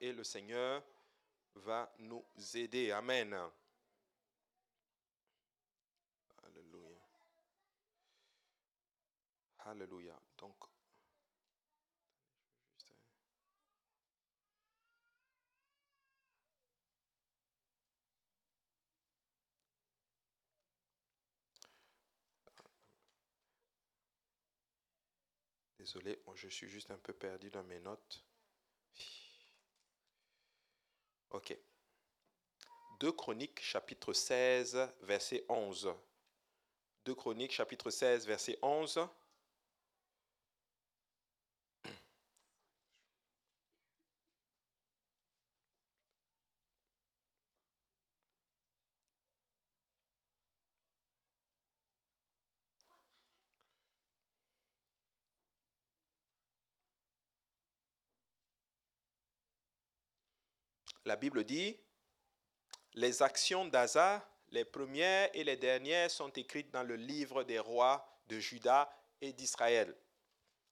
et le Seigneur va nous aider. Amen. Alléluia. Alléluia. Donc, Désolé, je suis juste un peu perdu dans mes notes. Ok. 2 Chroniques chapitre 16, verset 11. 2 Chroniques chapitre 16, verset 11. La Bible dit, les actions d'Asa, les premières et les dernières, sont écrites dans le livre des rois de Juda et d'Israël.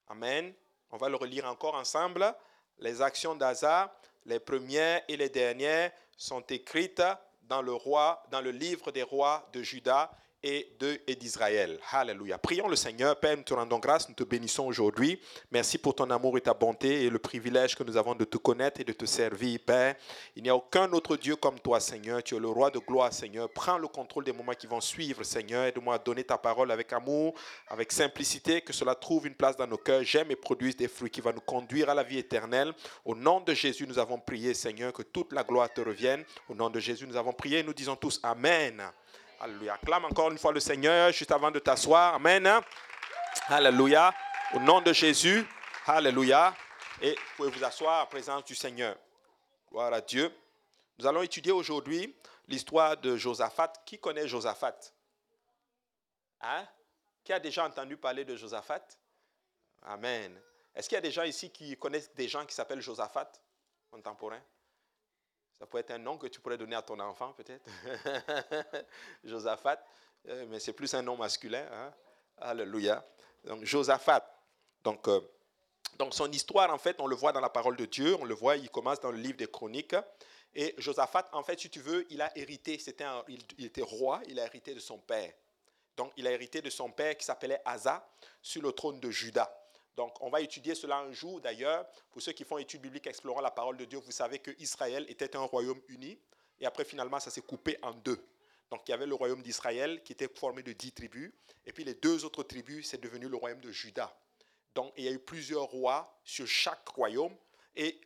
Amen. On va le relire encore ensemble. Les actions d'Asa, les premières et les dernières, sont écrites dans le, roi, dans le livre des rois de Juda et d'Israël. Alléluia. Prions le Seigneur. Père, nous te rendons grâce, nous te bénissons aujourd'hui. Merci pour ton amour et ta bonté et le privilège que nous avons de te connaître et de te servir, Père. Il n'y a aucun autre Dieu comme toi, Seigneur. Tu es le roi de gloire, Seigneur. Prends le contrôle des moments qui vont suivre, Seigneur. Aide-moi à donner ta parole avec amour, avec simplicité, que cela trouve une place dans nos cœurs. J'aime et produise des fruits qui vont nous conduire à la vie éternelle. Au nom de Jésus, nous avons prié, Seigneur, que toute la gloire te revienne. Au nom de Jésus, nous avons prié. Nous disons tous Amen. Alléluia. Acclame encore une fois le Seigneur juste avant de t'asseoir. Amen. Alléluia. Au nom de Jésus. Alléluia. Et vous pouvez vous asseoir en présence du Seigneur. Gloire à Dieu. Nous allons étudier aujourd'hui l'histoire de Josaphat. Qui connaît Josaphat? Hein? Qui a déjà entendu parler de Josaphat? Amen. Est-ce qu'il y a des gens ici qui connaissent des gens qui s'appellent Josaphat, contemporains? Ça pourrait être un nom que tu pourrais donner à ton enfant, peut-être. Josaphat. Euh, mais c'est plus un nom masculin. Hein. Alléluia. Donc, Josaphat. Donc, euh, donc, son histoire, en fait, on le voit dans la parole de Dieu. On le voit, il commence dans le livre des Chroniques. Et Josaphat, en fait, si tu veux, il a hérité. C'était il, était roi. Il a hérité de son père. Donc, il a hérité de son père qui s'appelait Asa sur le trône de Juda. Donc, on va étudier cela un jour. D'ailleurs, pour ceux qui font études bibliques explorant la parole de Dieu, vous savez que Israël était un royaume uni. Et après, finalement, ça s'est coupé en deux. Donc, il y avait le royaume d'Israël qui était formé de dix tribus. Et puis, les deux autres tribus, c'est devenu le royaume de Juda. Donc, il y a eu plusieurs rois sur chaque royaume. Et,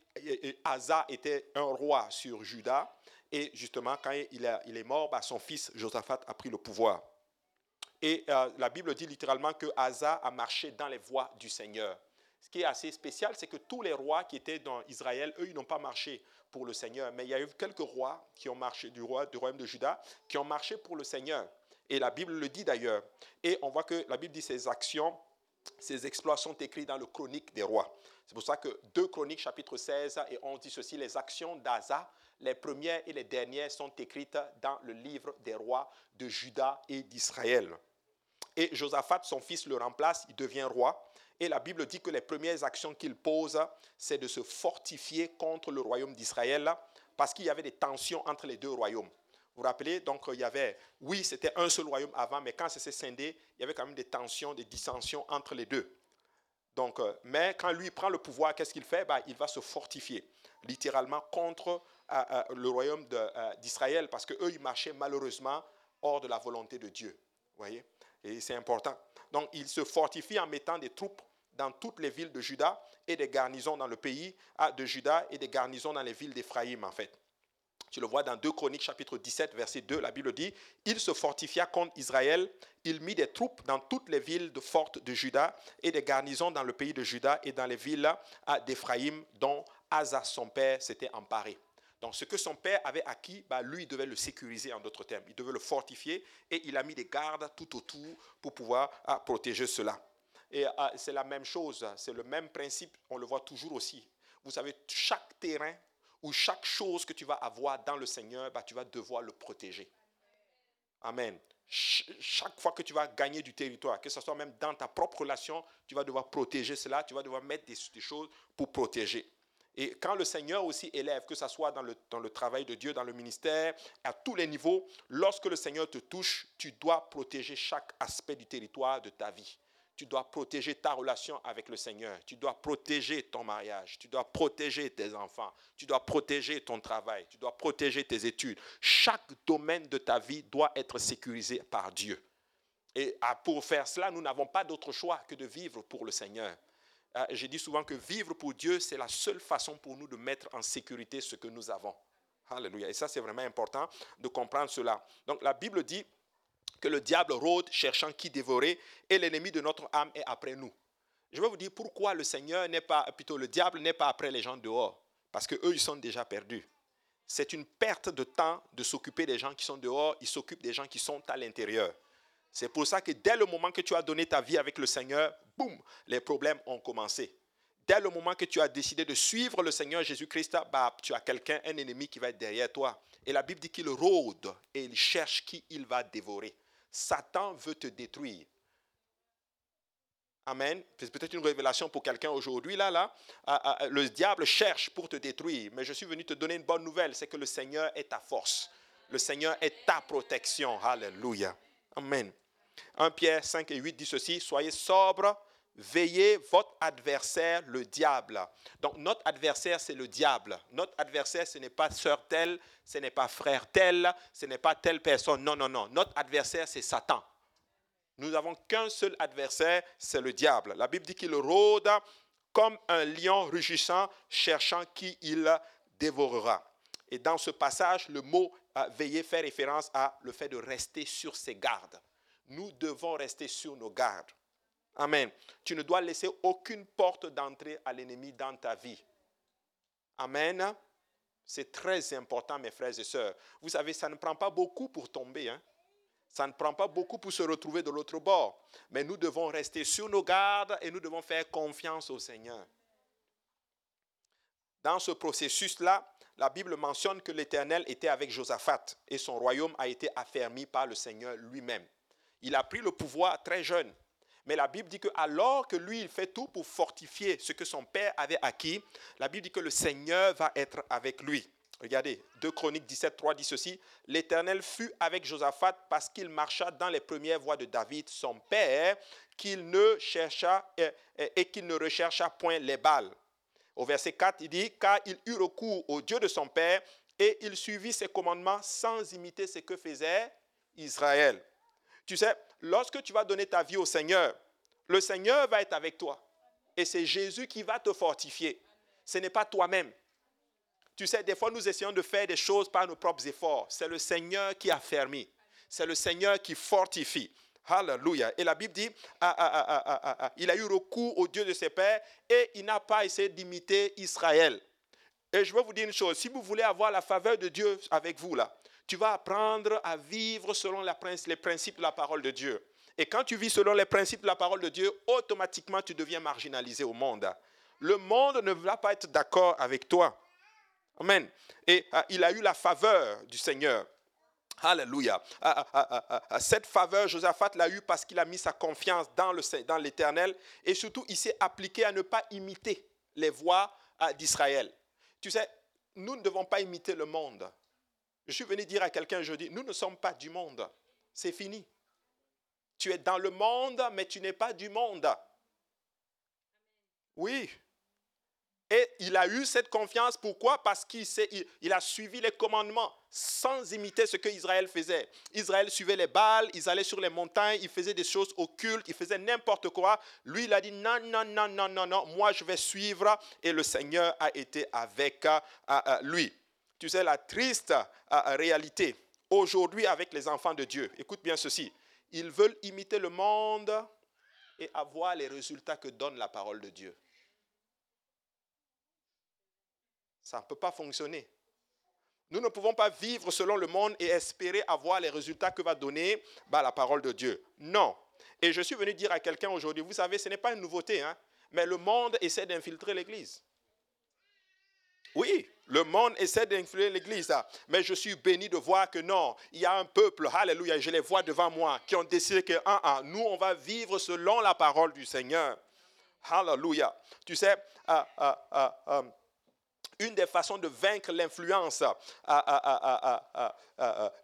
Asa était un roi sur Juda. Et justement, quand il, est mort, bah, son fils Josaphat a pris le pouvoir. Et euh, la Bible dit littéralement que Asa a marché dans les voies du Seigneur. Ce qui est assez spécial, c'est que tous les rois qui étaient dans Israël, eux, ils n'ont pas marché pour le Seigneur. Mais il y a eu quelques rois qui ont marché du, roi, du royaume de Juda, qui ont marché pour le Seigneur. Et la Bible le dit d'ailleurs. Et on voit que la Bible dit ses actions, ses exploits sont écrits dans le chronique des rois. C'est pour ça que 2 Chroniques chapitre 16 et on dit ceci, les actions d'Asa, les premières et les dernières sont écrites dans le livre des rois de Juda et d'Israël. Et Josaphat, son fils, le remplace, il devient roi. Et la Bible dit que les premières actions qu'il pose, c'est de se fortifier contre le royaume d'Israël, parce qu'il y avait des tensions entre les deux royaumes. Vous vous rappelez, donc il y avait, oui, c'était un seul royaume avant, mais quand ça s'est scindé, il y avait quand même des tensions, des dissensions entre les deux. Donc, euh, mais quand lui prend le pouvoir, qu'est-ce qu'il fait? Bah, Il va se fortifier, littéralement, contre euh, euh, le royaume d'Israël, parce qu'eux, ils marchaient malheureusement hors de la volonté de Dieu. voyez? Et c'est important. Donc, il se fortifie en mettant des troupes dans toutes les villes de Juda et des garnisons dans le pays de Juda et des garnisons dans les villes d'Éphraïm, en fait. Tu le vois dans 2 Chroniques chapitre 17, verset 2, la Bible dit, il se fortifia contre Israël, il mit des troupes dans toutes les villes fortes de Juda et des garnisons dans le pays de Juda et dans les villes d'Éphraïm dont Asa, son père, s'était emparé. Donc ce que son père avait acquis, bah, lui, il devait le sécuriser en d'autres termes. Il devait le fortifier et il a mis des gardes tout autour pour pouvoir ah, protéger cela. Et ah, c'est la même chose, c'est le même principe, on le voit toujours aussi. Vous savez, chaque terrain ou chaque chose que tu vas avoir dans le Seigneur, bah, tu vas devoir le protéger. Amen. chaque fois que tu vas gagner du territoire, que ce soit même dans ta propre relation, tu vas devoir protéger cela, tu vas devoir mettre des choses pour protéger. Et quand le Seigneur aussi élève, que ce soit dans le, dans le travail de Dieu, dans le ministère, à tous les niveaux, lorsque le Seigneur te touche, tu dois protéger chaque aspect du territoire de ta vie. Tu dois protéger ta relation avec le Seigneur. Tu dois protéger ton mariage. Tu dois protéger tes enfants. Tu dois protéger ton travail. Tu dois protéger tes études. Chaque domaine de ta vie doit être sécurisé par Dieu. Et pour faire cela, nous n'avons pas d'autre choix que de vivre pour le Seigneur. Ah, j'ai dit souvent que vivre pour Dieu, c'est la seule façon pour nous de mettre en sécurité ce que nous avons. Alléluia. Et ça, c'est vraiment important de comprendre cela. Donc, la Bible dit que le diable rôde cherchant qui dévorer et l'ennemi de notre âme est après nous. Je vais vous dire pourquoi le Seigneur n'est pas, plutôt le diable n'est pas après les gens dehors. Parce qu'eux, ils sont déjà perdus. C'est une perte de temps de s'occuper des gens qui sont dehors, ils s'occupent des gens qui sont à l'intérieur. C'est pour ça que dès le moment que tu as donné ta vie avec le Seigneur, boum, les problèmes ont commencé. Dès le moment que tu as décidé de suivre le Seigneur Jésus-Christ, bah, tu as quelqu'un, un ennemi qui va être derrière toi. Et la Bible dit qu'il rôde et il cherche qui il va dévorer. Satan veut te détruire. Amen. C'est peut-être une révélation pour quelqu'un aujourd'hui, là, là. Ah, ah, le diable cherche pour te détruire, mais je suis venu te donner une bonne nouvelle, c'est que le Seigneur est ta force. Le Seigneur est ta protection. Alléluia. Amen. 1 Pierre 5 et 8 dit ceci, soyez sobres, veillez votre adversaire, le diable. Donc notre adversaire, c'est le diable. Notre adversaire, ce n'est pas sœur telle, ce n'est pas frère tel, ce n'est pas telle personne. Non, non, non. Notre adversaire, c'est Satan. Nous n'avons qu'un seul adversaire, c'est le diable. La Bible dit qu'il rôde comme un lion rugissant, cherchant qui il dévorera. Et dans ce passage, le mot veiller fait référence à le fait de rester sur ses gardes. Nous devons rester sur nos gardes. Amen. Tu ne dois laisser aucune porte d'entrée à l'ennemi dans ta vie. Amen. C'est très important, mes frères et sœurs. Vous savez, ça ne prend pas beaucoup pour tomber. Hein? Ça ne prend pas beaucoup pour se retrouver de l'autre bord. Mais nous devons rester sur nos gardes et nous devons faire confiance au Seigneur. Dans ce processus-là, la Bible mentionne que l'Éternel était avec Josaphat et son royaume a été affermi par le Seigneur lui-même. Il a pris le pouvoir très jeune. Mais la Bible dit que alors que lui, il fait tout pour fortifier ce que son père avait acquis, la Bible dit que le Seigneur va être avec lui. Regardez, 2 Chroniques 17, 3 dit ceci, L'Éternel fut avec Josaphat parce qu'il marcha dans les premières voies de David, son père, qu'il ne chercha et, et qu'il ne rechercha point les balles. Au verset 4, il dit, car il eut recours au Dieu de son Père et il suivit ses commandements sans imiter ce que faisait Israël. Tu sais, lorsque tu vas donner ta vie au Seigneur, le Seigneur va être avec toi. Et c'est Jésus qui va te fortifier. Ce n'est pas toi-même. Tu sais, des fois, nous essayons de faire des choses par nos propres efforts. C'est le Seigneur qui a fermé. C'est le Seigneur qui fortifie. Alléluia. Et la Bible dit, ah, ah, ah, il a eu recours au Dieu de ses pères et il n'a pas essayé d'imiter Israël. Et je veux vous dire une chose, si vous voulez avoir la faveur de Dieu avec vous, là, tu vas apprendre à vivre selon les principes de la parole de Dieu. Et quand tu vis selon les principes de la parole de Dieu, automatiquement tu deviens marginalisé au monde. Le monde ne va pas être d'accord avec toi. Amen. Et il a eu la faveur du Seigneur. Alléluia. Ah, ah, ah, cette faveur, Josaphat l'a eu parce qu'il a mis sa confiance dans l'Éternel et surtout il s'est appliqué à ne pas imiter les voies d'Israël. Tu sais, nous ne devons pas imiter le monde. Je suis venu dire à quelqu'un jeudi, nous ne sommes pas du monde. C'est fini. Tu es dans le monde, mais tu n'es pas du monde. Oui, et il a eu cette confiance, pourquoi? Parce qu'il il, a suivi les commandements sans imiter ce que Israël faisait. Israël suivait les balles, ils allaient sur les montagnes, ils faisaient des choses occultes, ils faisaient n'importe quoi. Lui, il a dit non, non, non, non, non, non, moi je vais suivre. Et le Seigneur a été avec euh, euh, lui. Tu sais, la triste euh, réalité aujourd'hui avec les enfants de Dieu, écoute bien ceci, ils veulent imiter le monde et avoir les résultats que donne la parole de Dieu. Ça ne peut pas fonctionner. Nous ne pouvons pas vivre selon le monde et espérer avoir les résultats que va donner bah, la parole de Dieu. Non. Et je suis venu dire à quelqu'un aujourd'hui, vous savez, ce n'est pas une nouveauté, hein, mais le monde essaie d'infiltrer l'Église. Oui, le monde essaie d'infiltrer l'Église, hein. mais je suis béni de voir que non, il y a un peuple, alléluia, je les vois devant moi, qui ont décidé que, ah, ah, nous, on va vivre selon la parole du Seigneur. Alléluia. Tu sais, ah, une des façons de vaincre l'influence,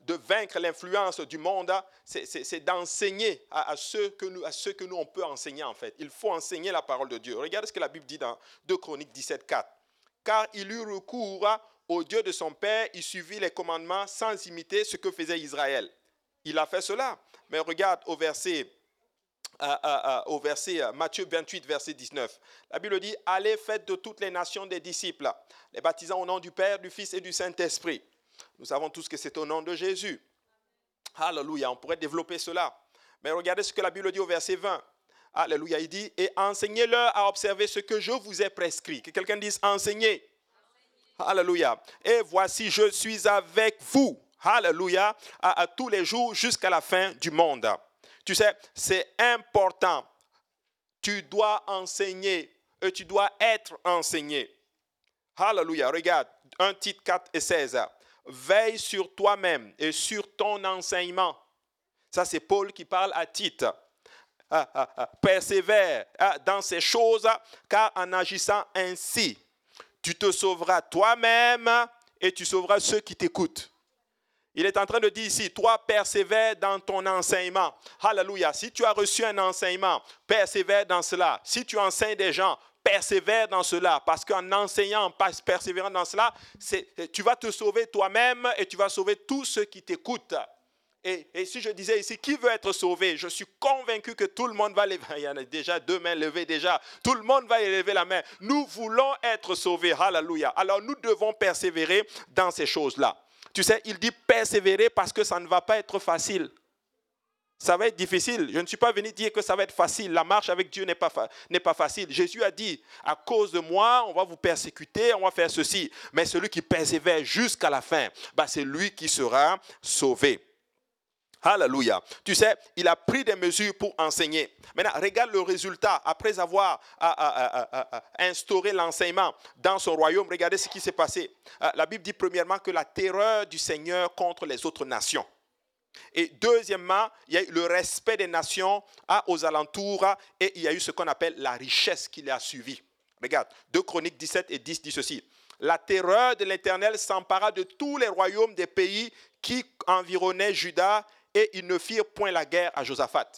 de vaincre l'influence du monde, c'est d'enseigner à, ceux que nous, à ceux que nous on peut enseigner en fait. Il faut enseigner la parole de Dieu. Regardez ce que la Bible dit dans 2 Chroniques 17, 4. Car il eut recours au Dieu de son père, il suivit les commandements sans imiter ce que faisait Israël. Il a fait cela. Mais regarde au verset au verset Matthieu 28, verset 19. La Bible dit Allez, faites de toutes les nations des disciples, les baptisant au nom du Père, du Fils et du Saint-Esprit. Nous savons tous que c'est au nom de Jésus. Alléluia, on pourrait développer cela. Mais regardez ce que la Bible dit au verset 20. Alléluia, il dit Et enseignez-leur à observer ce que je vous ai prescrit. Que quelqu'un dise Enseignez. Alléluia. Et voici, je suis avec vous. Alléluia. à tous les jours jusqu'à la fin du monde. Tu sais, c'est important. Tu dois enseigner et tu dois être enseigné. Alléluia. Regarde, 1 titre 4 et 16. Veille sur toi-même et sur ton enseignement. Ça, c'est Paul qui parle à Tite. Ah, ah, ah. Persévère dans ces choses, car en agissant ainsi, tu te sauveras toi-même et tu sauveras ceux qui t'écoutent. Il est en train de dire ici, toi persévère dans ton enseignement. Alléluia. Si tu as reçu un enseignement, persévère dans cela. Si tu enseignes des gens, persévère dans cela. Parce qu'en enseignant, en persévérant dans cela, tu vas te sauver toi-même et tu vas sauver tous ceux qui t'écoutent. Et, si je disais ici, qui veut être sauvé? Je suis convaincu que tout le monde va lever. Il y en a déjà deux mains levées déjà. Tout le monde va élever la main. Nous voulons être sauvés. Alléluia. Alors nous devons persévérer dans ces choses-là. Tu sais, il dit persévérer parce que ça ne va pas être facile. Ça va être difficile. Je ne suis pas venu dire que ça va être facile. La marche avec Dieu n'est pas, n'est pas facile. Jésus a dit, à cause de moi, on va vous persécuter, on va faire ceci. Mais celui qui persévère jusqu'à la fin, bah, c'est lui qui sera sauvé. Alléluia. Tu sais, il a pris des mesures pour enseigner. Maintenant, regarde le résultat. Après avoir instauré l'enseignement dans son royaume, regardez ce qui s'est passé. Euh, la Bible dit premièrement que la terreur du Seigneur contre les autres nations. Et deuxièmement, il y a eu le respect des nations aux alentours et il y a eu ce qu'on appelle la richesse qui a suivi. Regarde, 2 Chroniques 17 et 10 dit ceci. La terreur de l'Éternel s'empara de tous les royaumes des pays qui environnaient Juda et ils ne firent point la guerre à Josaphat.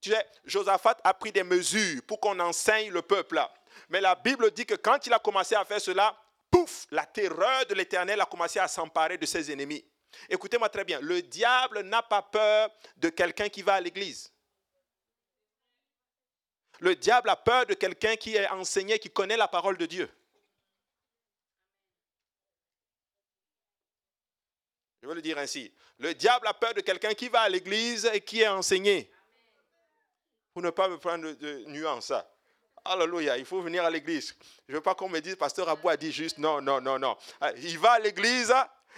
Tu sais, Josaphat a pris des mesures pour qu'on enseigne le peuple. Mais la Bible dit que quand il a commencé à faire cela, pouf, la terreur de l'Éternel a commencé à s'emparer de ses ennemis. Écoutez-moi très bien, le diable n'a pas peur de quelqu'un qui va à l'église. Le diable a peur de quelqu'un qui est enseigné, qui connaît la parole de Dieu. Je veux le dire ainsi. Le diable a peur de quelqu'un qui va à l'église et qui est enseigné. Pour ne pas me prendre de, nuance. Alléluia, il faut venir à l'église. Je ne veux pas qu'on me dise, pasteur Abou a dit juste non, non, non, non. Ah, il va à l'église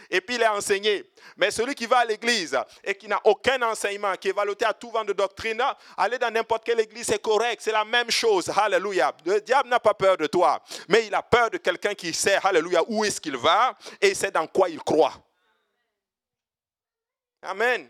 et puis il est enseigné. Mais celui qui va à l'église et qui n'a aucun enseignement, qui est valoté à tout vent de doctrine, aller dans n'importe quelle église, c'est correct, c'est la même chose. Alléluia. Le diable n'a pas peur de toi, mais il a peur de quelqu'un qui sait, alléluia, où est-ce qu'il va et sait dans quoi il croit. Amen.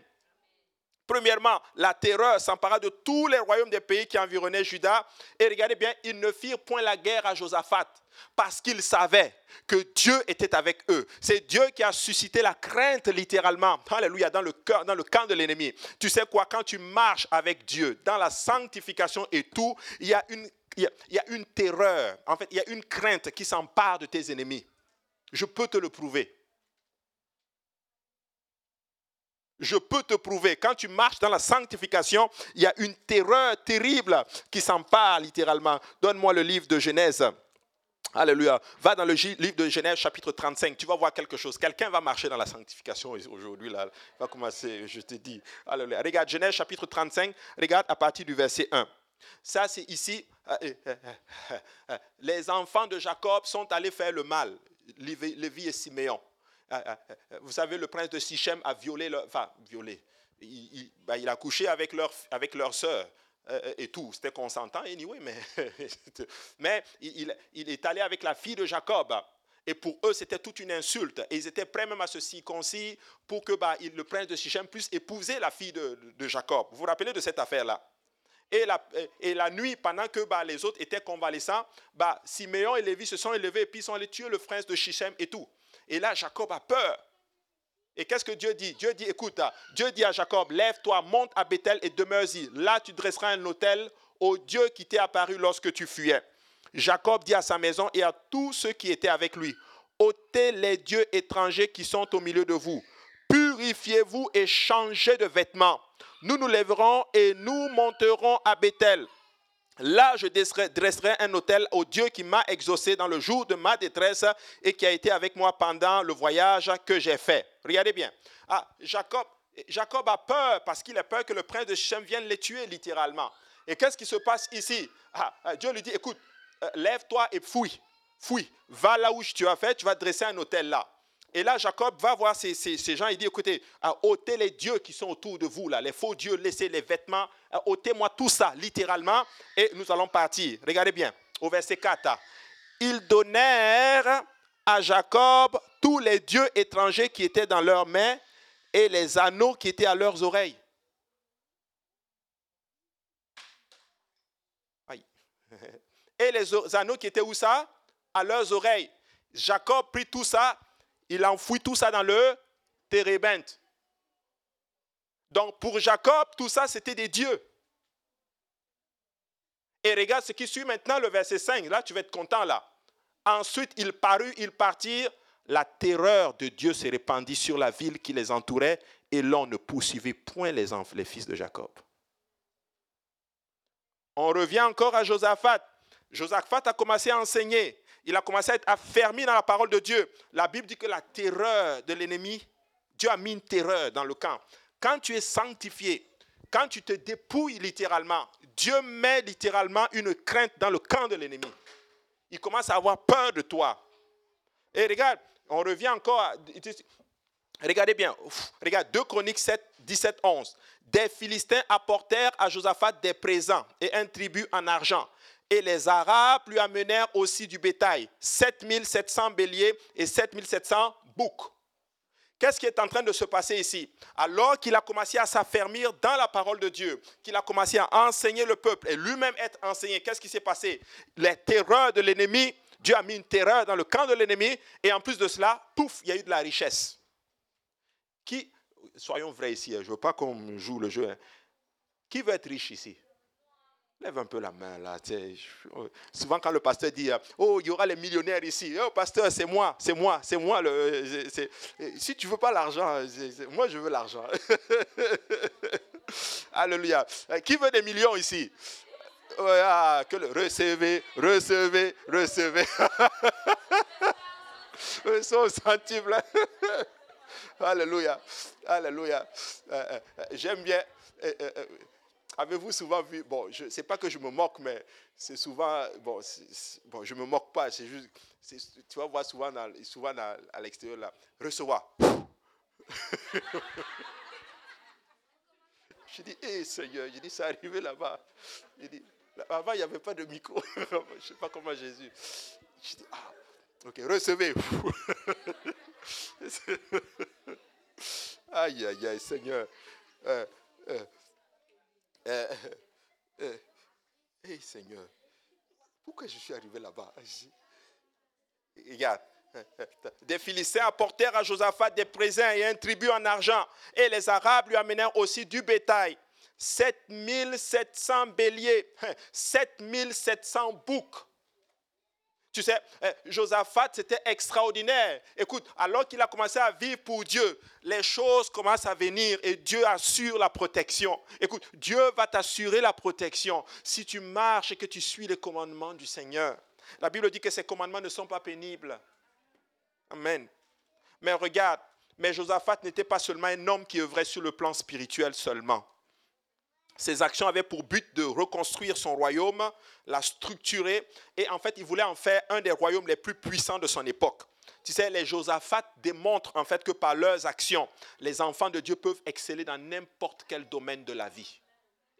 Premièrement, la terreur s'empara de tous les royaumes des pays qui environnaient Juda. Et regardez bien, ils ne firent point la guerre à Josaphat parce qu'ils savaient que Dieu était avec eux. C'est Dieu qui a suscité la crainte littéralement. Alléluia, dans le dans le camp de l'ennemi. Tu sais quoi, quand tu marches avec Dieu, dans la sanctification et tout, il y a une, il y a une terreur. En fait, il y a une crainte qui s'empare de tes ennemis. Je peux te le prouver. Je peux te prouver, quand tu marches dans la sanctification, il y a une terreur terrible qui s'empare littéralement. Donne-moi le livre de Genèse. Alléluia. Va dans le livre de Genèse chapitre 35. Tu vas voir quelque chose. Quelqu'un va marcher dans la sanctification aujourd'hui. Là. va commencer, je te dis. Alléluia. Regarde Genèse chapitre 35. Regarde à partir du verset 1. Ça, c'est ici. Euh, euh, euh, les enfants de Jacob sont allés faire le mal. Lévi et Siméon. Ah, ah, ah, vous savez, le prince de Sichem a violé, leur, enfin, violé. Il, ben, a couché avec leur, avec leur sœur euh, euh, et tout. C'était consentant, anyway, mais, mais il, est allé avec la fille de Jacob. Et pour eux, c'était toute une insulte. Et ils étaient prêts même à se circoncire pour que bah, le prince de Sichem puisse épouser la fille de, Jacob. Vous vous rappelez de cette affaire-là? Et la, nuit, pendant que bah, les autres étaient convalescents, bah, Siméon et Lévi se sont élevés et puis ils sont allés tuer le prince de Shichem et tout. Et là, Jacob a peur. Et qu'est-ce que Dieu dit? Dieu dit, écoute, Dieu dit à Jacob, lève-toi, monte à Bethel et demeure-y. Là, tu dresseras un hôtel au Dieu qui t'est apparu lorsque tu fuyais. Jacob dit à sa maison et à tous ceux qui étaient avec lui, ôtez les dieux étrangers qui sont au milieu de vous. Purifiez-vous et changez de vêtements. Nous nous lèverons et nous monterons à Bethel. Là, je dresserai un hôtel au Dieu qui m'a exaucé dans le jour de ma détresse et qui a été avec moi pendant le voyage que j'ai fait. Regardez bien. Ah, Jacob, Jacob a peur parce qu'il a peur que le prince de Shem vienne les tuer littéralement. Et qu'est-ce qui se passe ici? Ah, ah, Dieu lui dit, écoute, euh, lève-toi et fouille. Fouille. Va là où tu as fait, tu vas dresser un hôtel là. Et là, Jacob va voir ces, gens, il dit, écoutez, ôtez les dieux qui sont autour de vous, là, les faux dieux, laissez les vêtements, ôtez-moi tout ça, littéralement, et nous allons partir. Regardez bien, au verset 4. Ils donnèrent à Jacob tous les dieux étrangers qui étaient dans leurs mains et les anneaux qui étaient à leurs oreilles. Et les anneaux qui étaient où ça? À leurs oreilles. Jacob prit tout ça il enfouit tout ça dans le térébinthe. Donc pour Jacob, tout ça, c'était des dieux. Et regarde ce qui suit maintenant, le verset 5. Là, tu vas être content là. Ensuite, il parut, ils partirent. La terreur de Dieu s'est répandue sur la ville qui les entourait et l'on ne poursuivait point les, les fils de Jacob. On revient encore à Josaphat. Josaphat a commencé à enseigner il a commencé à être affermi dans la parole de Dieu. La Bible dit que la terreur de l'ennemi, Dieu a mis une terreur dans le camp. Quand tu es sanctifié, quand tu te dépouilles littéralement, Dieu met littéralement une crainte dans le camp de l'ennemi. Il commence à avoir peur de toi. Et regarde, on revient encore à... Regardez bien, regarde 2 Chroniques 7, 17, 11. Des Philistins apportèrent à Josaphat des présents et un tribut en argent. Et les Arabes lui amenèrent aussi du bétail, 7700 béliers et 7700 boucs. Qu'est-ce qui est en train de se passer ici? Alors qu'il a commencé à s'affermir dans la parole de Dieu, qu'il a commencé à enseigner le peuple et lui-même être enseigné, qu'est-ce qui s'est passé? Les terreurs de l'ennemi, Dieu a mis une terreur dans le camp de l'ennemi et en plus de cela, pouf, il y a eu de la richesse. Qui, soyons vrais ici, hein, je ne veux pas qu'on joue le jeu, hein. qui veut être riche ici? Lève un peu la main là. Souvent quand le pasteur dit, oh, il y aura les millionnaires ici. Oh, pasteur, c'est moi, c'est moi, c'est moi. Le, si tu veux pas l'argent, moi je veux l'argent. Alléluia. Qui veut des millions ici? Ah, que le recevez, recevez, recevez. Son centime là. Alléluia. Alléluia. Euh, euh, euh, j'aime bien. Avez-vous souvent vu, bon, je sais pas que je me moque, mais c'est souvent, bon, bon, je me moque pas, c'est juste, tu vas voir souvent, souvent à l'extérieur, là, recevoir. je dis, hé Seigneur, je dis, c'est arrivé là-bas. Je dis, avant, il n'y avait pas de micro. je ne sais pas comment Jésus. Je dis, ah, ok, recevez. aïe, aïe, aïe, Seigneur. Euh, euh, eh, eh, eh, Seigneur, pourquoi je suis arrivé là-bas? Regarde. Des Philistins apportèrent à Josaphat des présents et un tribut en argent. Et les Arabes lui amenèrent aussi du bétail. 7700 béliers, 7700 boucs, tu sais, eh, Josaphat, c'était extraordinaire. Écoute, alors qu'il a commencé à vivre pour Dieu, les choses commencent à venir et Dieu assure la protection. Écoute, Dieu va t'assurer la protection si tu marches et que tu suis les commandements du Seigneur. La Bible dit que ces commandements ne sont pas pénibles. Amen. Mais regarde, mais Josaphat n'était pas seulement un homme qui œuvrait sur le plan spirituel seulement. Ses actions avaient pour but de reconstruire son royaume, la structurer, et en fait, il voulait en faire un des royaumes les plus puissants de son époque. Tu sais, les Josaphat démontrent en fait que par leurs actions, les enfants de Dieu peuvent exceller dans n'importe quel domaine de la vie.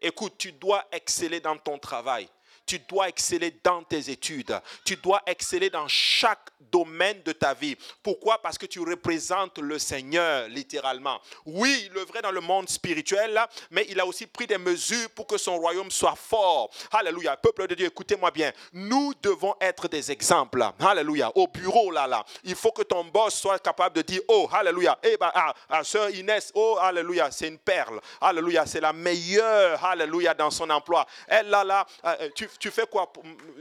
Écoute, tu dois exceller dans ton travail. Tu dois exceller dans tes études. Tu dois exceller dans chaque domaine de ta vie. Pourquoi? Parce que tu représentes le Seigneur, littéralement. Oui, il œuvrait dans le monde spirituel, mais il a aussi pris des mesures pour que son royaume soit fort. Alléluia. Peuple de Dieu, écoutez-moi bien. Nous devons être des exemples. Alléluia. Au bureau, là, là. Il faut que ton boss soit capable de dire, oh, alléluia. Eh ben, ah, ah, sœur Inès, oh, alléluia, c'est une perle. Alléluia, c'est la meilleure, alléluia, dans son emploi. Elle, là, là, euh, tu, tu fais quoi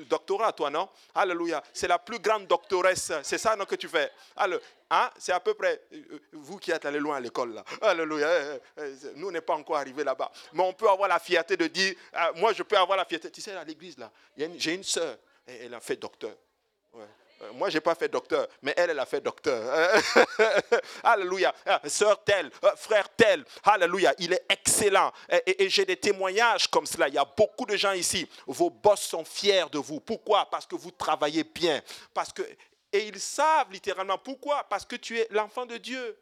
Doctorat, toi, non? Alléluia. C'est la plus grande doctoresse. C'est ça, non, que tu fais? Hein? C'est à peu près, euh, vous qui êtes allé loin à l'école là. Alléluia. Eh, eh, eh, nous, n'est pas encore arrivé là-bas. Mais on peut avoir la fierté de dire, euh, moi, je peux avoir la fierté. Tu sais, à l'église là, j'ai une sœur, elle a fait docteur. Moi, je n'ai pas fait docteur, mais elle, elle a fait docteur. Alléluia. Sœur telle, frère tel. Alléluia. Il est excellent. Et, et j'ai des témoignages comme cela. Il y a beaucoup de gens ici. Vos boss sont fiers de vous. Pourquoi? Parce que vous travaillez bien. Parce que et ils savent littéralement pourquoi? Parce que tu es l'enfant de Dieu.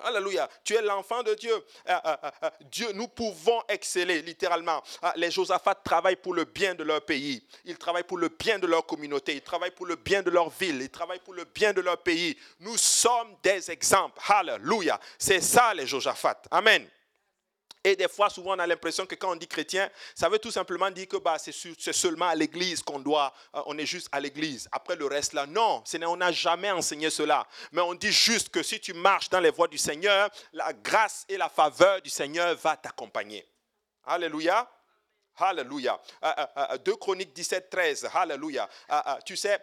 Alléluia. Tu es l'enfant de Dieu. Euh, euh, euh, Dieu, nous pouvons exceller littéralement. Les Josaphat travaillent pour le bien de leur pays. Ils travaillent pour le bien de leur communauté. Ils travaillent pour le bien de leur ville. Ils travaillent pour le bien de leur pays. Nous sommes des exemples. Alléluia. C'est ça les Josaphat. Amen. Et des fois, souvent, on a l'impression que quand on dit chrétien, ça veut tout simplement dire que bah, c'est seulement à l'église qu'on doit, euh, on est juste à l'église. Après le reste là, non, on n'a jamais enseigné cela. Mais on dit juste que si tu marches dans les voies du Seigneur, la grâce et la faveur du Seigneur va t'accompagner. Alléluia. Alléluia. 2 euh, euh, Chroniques 17, 13. Alléluia. tu sais,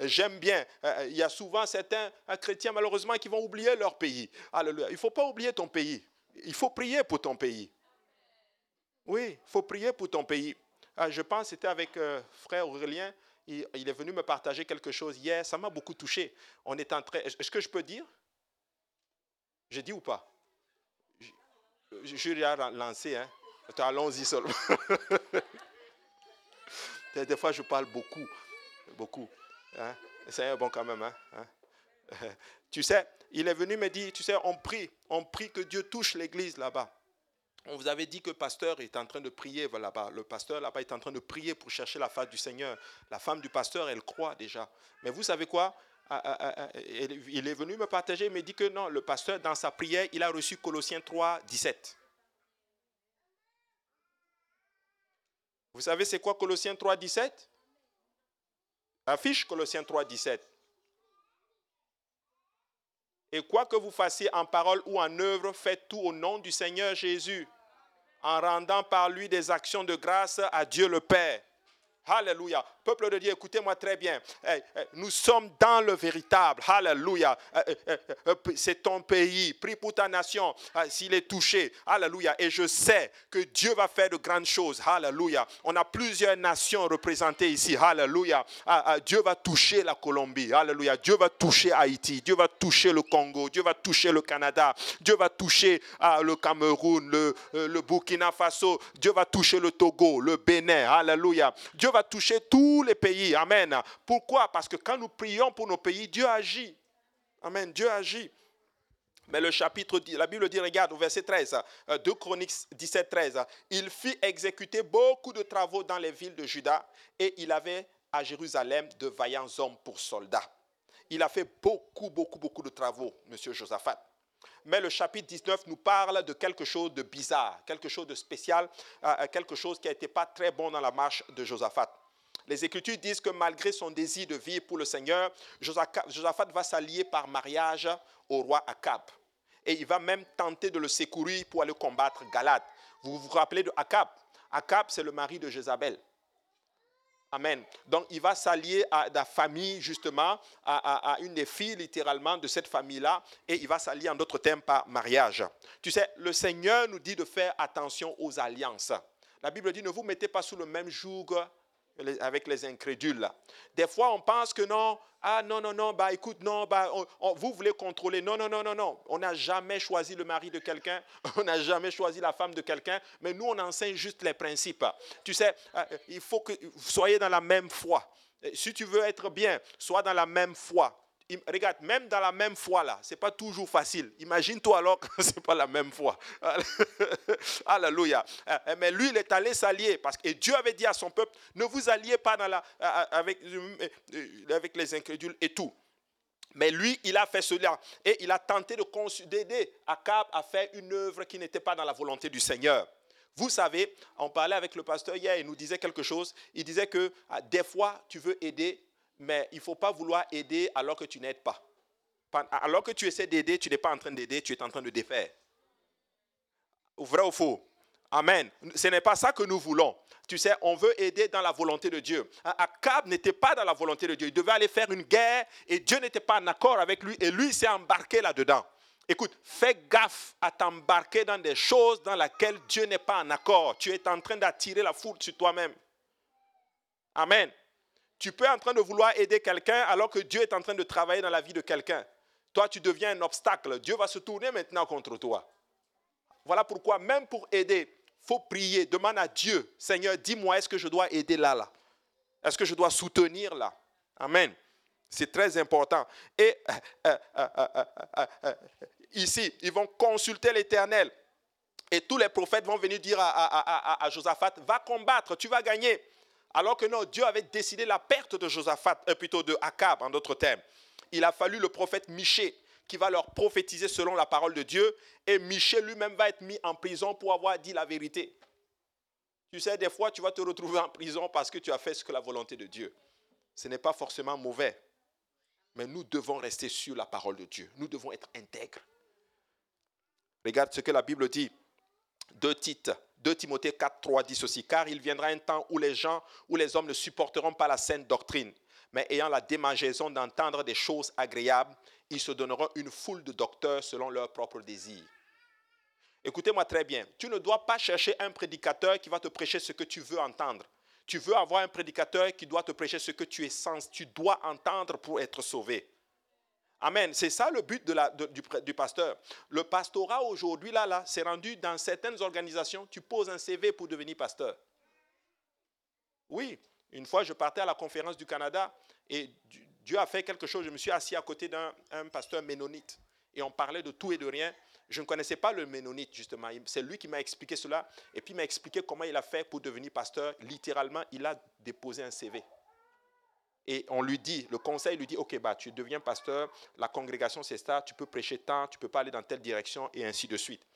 j'aime bien. Il y a souvent certains chrétiens, malheureusement, qui vont oublier leur pays. Alléluia. Il ne faut pas oublier ton pays il faut prier pour ton pays. Oui, il faut prier pour ton pays. Ah, je pense c'était avec euh, frère Aurélien. Il, est venu me partager quelque chose hier. Ça m'a beaucoup touché. On est en train. Est-ce que je peux dire? J'ai dit ou pas? Je suis lancé. Hein? Allons-y seulement. Des fois, je parle beaucoup. Beaucoup. Hein? C'est bon quand même. Hein? hein? Tu sais, il est venu me dire, tu sais, on prie, on prie que Dieu touche l'église là-bas. On vous avait dit que le pasteur est en train de prier là-bas. Le pasteur là-bas est en train de prier pour chercher la face du Seigneur. La femme du pasteur, elle croit déjà. Mais vous savez quoi? Ah, ah, ah, Il est venu me partager, il me dit que non, le pasteur, dans sa prière, il a reçu Colossiens 3, 17. Vous savez c'est quoi Colossiens 3, 17 Affiche Colossiens 3, 17. Et quoi que vous fassiez en parole ou en œuvre, faites tout au nom du Seigneur Jésus, en rendant par lui des actions de grâce à Dieu le Père. Alléluia. Peuple de Dieu, écoutez-moi très bien. Nous sommes dans le véritable. Alléluia. C'est ton pays. Prie pour ta nation s'il est touché. Alléluia. Et je sais que Dieu va faire de grandes choses. Alléluia. On a plusieurs nations représentées ici. Alléluia. Dieu va toucher la Colombie. Alléluia. Dieu va toucher Haïti. Dieu va toucher le Congo. Dieu va toucher le Canada. Dieu va toucher le Cameroun, le, le Burkina Faso. Dieu va toucher le Togo, le Bénin. Alléluia. Dieu va toucher tous les pays. Amen. Pourquoi? Parce que quand nous prions pour nos pays, Dieu agit. Amen. Dieu agit. Mais le chapitre, la Bible dit, regarde au verset 13, 2 euh, Chroniques 17, 13, il fit exécuter beaucoup de travaux dans les villes de Juda et il avait à Jérusalem de vaillants hommes pour soldats. Il a fait beaucoup, beaucoup, beaucoup de travaux, monsieur Josaphat. Mais le chapitre 19 nous parle de quelque chose de bizarre, quelque chose de spécial, euh, euh, quelque chose qui n'était pas très bon dans la marche de Josaphat. Les Écritures disent que malgré son désir de vivre pour le Seigneur, Josaphat va s'allier par mariage au roi Akab. Et il va même tenter de le secourir pour aller combattre Galate. Vous vous rappelez de Akab? Akab, c'est le mari de Jézabel. Amen. Donc il va s'allier à la famille, justement, à, une des filles, littéralement, de cette famille-là, et il va s'allier en d'autres termes par mariage. Tu sais, le Seigneur nous dit de faire attention aux alliances. La Bible dit, ne vous mettez pas sous le même joug avec les incrédules. Des fois, on pense que non, ah non, non, non, bah écoute, non, bah, vous voulez contrôler. Non, non, non, non, non. On n'a jamais choisi le mari de quelqu'un, on n'a jamais choisi la femme de quelqu'un, mais nous, on enseigne juste les principes. Tu sais, euh, il faut que vous soyez dans la même foi. Si tu veux être bien, sois dans la même foi. Regarde, même dans la même foi là, c'est pas toujours facile. Imagine-toi alors que c'est pas la même foi. Alléluia. Eh, mais lui, il est allé s'allier parce que Dieu avait dit à son peuple, ne vous alliez pas euh, avec les incrédules et tout. Mais lui, il a fait cela et il a tenté d'aider Akab à faire une œuvre qui n'était pas dans la volonté du Seigneur. Vous savez, on parlait avec le pasteur hier, il nous disait quelque chose. Il disait que ah, des fois, tu veux aider, mais il ne faut pas vouloir aider alors que tu n'aides pas. Alors que tu essaies d'aider, tu n'es pas en train d'aider, tu es en train de défaire. Vrai ou faux? Amen. Ce n'est pas ça que nous voulons. Tu sais, on veut aider dans la volonté de Dieu. Akab n'était pas dans la volonté de Dieu. Il devait aller faire une guerre et Dieu n'était pas en accord avec lui et lui s'est embarqué là-dedans. Écoute, fais gaffe à t'embarquer dans des choses dans lesquelles Dieu n'est pas en accord. Tu es en train d'attirer la foule sur toi-même. Amen. Tu peux être en train de vouloir aider quelqu'un alors que Dieu est en train de travailler dans la vie de quelqu'un. Toi, tu deviens un obstacle. Dieu va se tourner maintenant contre toi. Voilà pourquoi, même pour aider, faut prier. Demande à Dieu, Seigneur, dis-moi, est-ce que je dois aider là, là? Est-ce que je dois soutenir là? Amen. C'est très important. Et euh, euh, euh, ici, ils vont consulter l'Éternel. Et tous les prophètes vont venir dire à, Josaphat, va combattre, tu vas gagner. Alors que non, Dieu avait décidé la perte de Josaphat, euh, plutôt de Akab en d'autres termes. Il a fallu le prophète Miché qui va leur prophétiser selon la parole de Dieu. Et Miché lui-même va être mis en prison pour avoir dit la vérité. Tu sais, des fois, tu vas te retrouver en prison parce que tu as fait ce que la volonté de Dieu. Ce n'est pas forcément mauvais. Mais nous devons rester sur la parole de Dieu. Nous devons être intègres. Regarde ce que la Bible dit. Deux titres 2 Timothée 4, 3 dit ceci, car il viendra un temps où les gens, où les hommes ne supporteront pas la saine doctrine, mais ayant la démangeaison d'entendre des choses agréables, ils se donneront une foule de docteurs selon leurs propres désirs. Écoutez-moi très bien, tu ne dois pas chercher un prédicateur qui va te prêcher ce que tu veux entendre. Tu veux avoir un prédicateur qui doit te prêcher ce que tu es sens, tu dois entendre pour être sauvé. Amen. C'est ça le but du, pasteur. Le pastorat aujourd'hui, là, là, c'est rendu dans certaines organisations, tu poses un CV pour devenir pasteur. Oui, une fois, je partais à la conférence du Canada et Dieu a fait quelque chose. Je me suis assis à côté d'un pasteur ménonite et on parlait de tout et de rien. Je ne connaissais pas le ménonite, justement. C'est lui qui m'a expliqué cela et puis m'a expliqué comment il a fait pour devenir pasteur. Littéralement, il a déposé un CV et on lui dit, le conseil lui dit, ok, bah, tu deviens pasteur, la congrégation c'est ça, tu peux prêcher tant, tu peux pas aller dans telle direction, et ainsi de suite.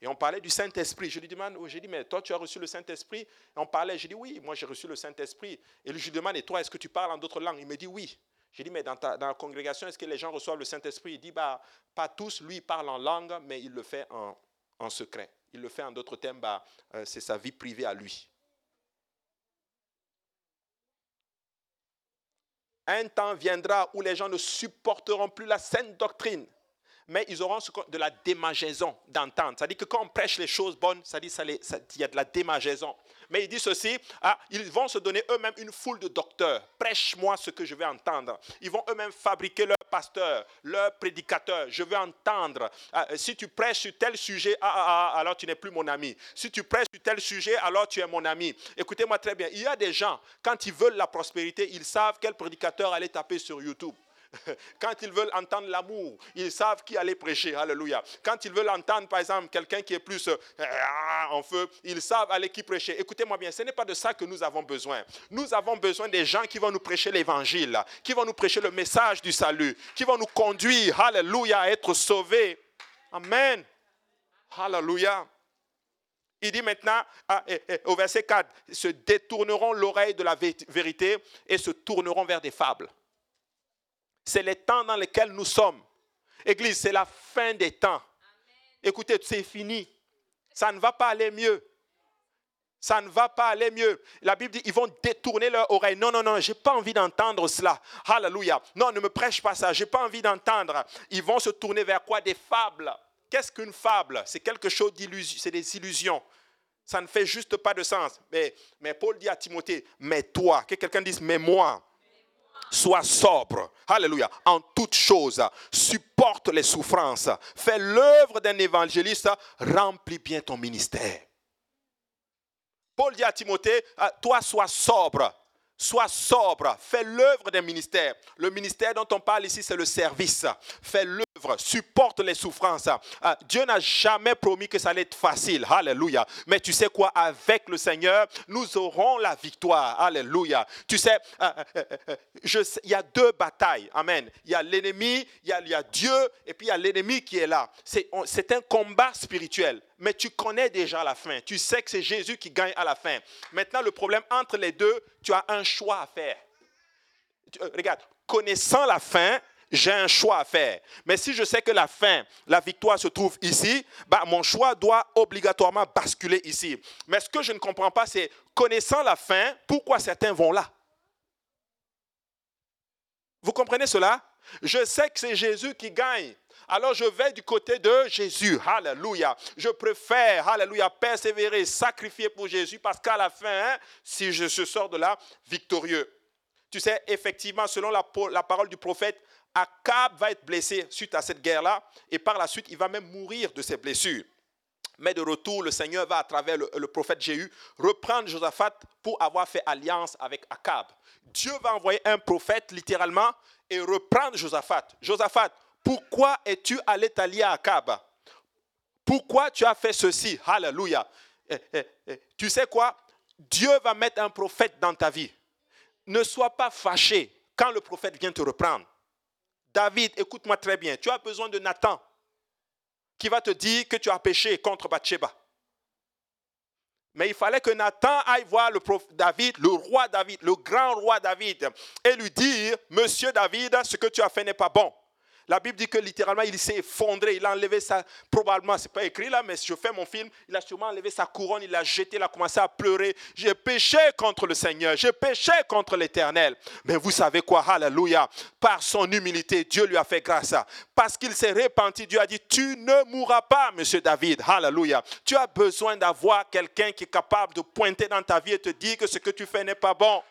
Et on parlait du Saint-Esprit. Je lui demande, j'ai dit, mais toi, tu as reçu le Saint-Esprit? On parlait, j'ai dit, oui, moi j'ai reçu le Saint-Esprit. Et je lui demande, et toi, est-ce que tu parles en d'autres langues? Il me dit, oui. J'ai dit, mais dans, ta, dans la congrégation, est-ce que les gens reçoivent le Saint-Esprit? Il dit, bah, pas tous. Lui, il parle en langue, mais il le fait en, en secret. Il le fait en d'autres termes, bah, euh, c'est sa vie privée à lui. Un temps viendra où les gens ne supporteront plus la saine doctrine, mais ils auront de la démagaison d'entendre. C'est-à-dire que quand on prêche les choses bonnes, ça dit qu'il y a de la démagaison. Mais il dit ceci, ah, ils vont se donner eux-mêmes une foule de docteurs. Prêche-moi ce que je vais entendre. Ils vont eux-mêmes fabriquer leur pasteur, leur prédicateur. Je veux entendre. Ah, si tu prêches sur tel sujet, ah, alors tu n'es plus mon ami. Si tu prêches sur tel sujet, alors tu es mon ami. Écoutez-moi très bien. Il y a des gens, quand ils veulent la prospérité, ils savent quel prédicateur aller taper sur YouTube. Quand ils veulent entendre l'amour, ils savent qui aller prêcher. Alléluia. Quand ils veulent entendre, par exemple, quelqu'un qui est plus euh, en feu, ils savent aller qui prêcher. Écoutez-moi bien, ce n'est pas de ça que nous avons besoin. Nous avons besoin des gens qui vont nous prêcher l'évangile, qui vont nous prêcher le message du salut, qui vont nous conduire, alléluia, à être sauvés. Amen. Alléluia. Il dit maintenant, ah, au verset 4, se détourneront l'oreille de la vérité et se tourneront vers des fables. C'est les temps dans lesquels nous sommes. Église, c'est la fin des temps. Écoutez, c'est fini. Ça ne va pas aller mieux. Ça ne va pas aller mieux. La Bible dit, ils vont détourner leur oreille. Non, non, non, j'ai pas envie d'entendre cela. Alléluia. Non, ne me prêche pas ça. J'ai pas envie d'entendre. Ils vont se tourner vers quoi? Des fables. Qu'est-ce qu'une fable? C'est quelque chose d'illusion. C'est des illusions. Ça ne fait juste pas de sens. Mais, mais Paul dit à Timothée, mais toi, que quelqu'un dise, mais moi, sois sobre. Alléluia. En toutes choses, supporte les souffrances. Fais l'œuvre d'un évangéliste. Remplis bien ton ministère. Paul dit à Timothée, ah, toi sois sobre. Sois sobre, fais l'œuvre des ministères. Le ministère dont on parle ici, c'est le service. Fais l'œuvre, supporte les souffrances. Ah, Dieu n'a jamais promis que ça allait être facile. Alléluia. Mais tu sais quoi, avec le Seigneur, nous aurons la victoire. Alléluia. Tu sais, ah, ah, il y a deux batailles. Amen. Il y a l'ennemi, il y a, Dieu, et puis il y a l'ennemi qui est là. C'est un combat spirituel mais tu connais déjà la fin. Tu sais que c'est Jésus qui gagne à la fin. Maintenant, le problème entre les deux, tu as un choix à faire. Euh, regarde, connaissant la fin, j'ai un choix à faire. Mais si je sais que la fin, la victoire se trouve ici, bah, mon choix doit obligatoirement basculer ici. Mais ce que je ne comprends pas, c'est connaissant la fin, pourquoi certains vont là? Vous comprenez cela? Je sais que c'est Jésus qui gagne alors je vais du côté de Jésus. Alléluia. Je préfère, alléluia, persévérer, sacrifier pour Jésus parce qu'à la fin, si je sors de là victorieux. Tu sais, effectivement, selon la parole du prophète, Akab va être blessé suite à cette guerre-là et par la suite, il va même mourir de ses blessures. Mais de retour, le Seigneur va, à travers le, prophète Jéhu, reprendre Josaphat pour avoir fait alliance avec Akab. Dieu va envoyer un prophète, littéralement, et reprendre Josaphat. Josaphat, pourquoi es-tu allé t'allier à Akab? Pourquoi tu as fait ceci? Alléluia. Eh, eh, eh, tu sais quoi? Dieu va mettre un prophète dans ta vie. Ne sois pas fâché quand le prophète vient te reprendre. David, écoute-moi très bien. Tu as besoin de Nathan qui va te dire que tu as péché contre Bathsheba. Mais il fallait que Nathan aille voir le prophète David, le roi David, le grand roi David, et lui dire, Monsieur David, ce que tu as fait n'est pas bon. La Bible dit que littéralement, il s'est effondré. Il a enlevé sa. Probablement, c'est pas écrit là, mais si je fais mon film, il a sûrement enlevé sa couronne, il l'a jeté, il a commencé à pleurer. J'ai péché contre le Seigneur, j'ai péché contre l'Éternel. Mais vous savez quoi, Alléluia. Par son humilité, Dieu lui a fait grâce. Parce qu'il s'est repenti, Dieu a dit Tu ne mourras pas, monsieur David. Alléluia. Tu as besoin d'avoir quelqu'un qui est capable de pointer dans ta vie et te dire que ce que tu fais n'est pas bon.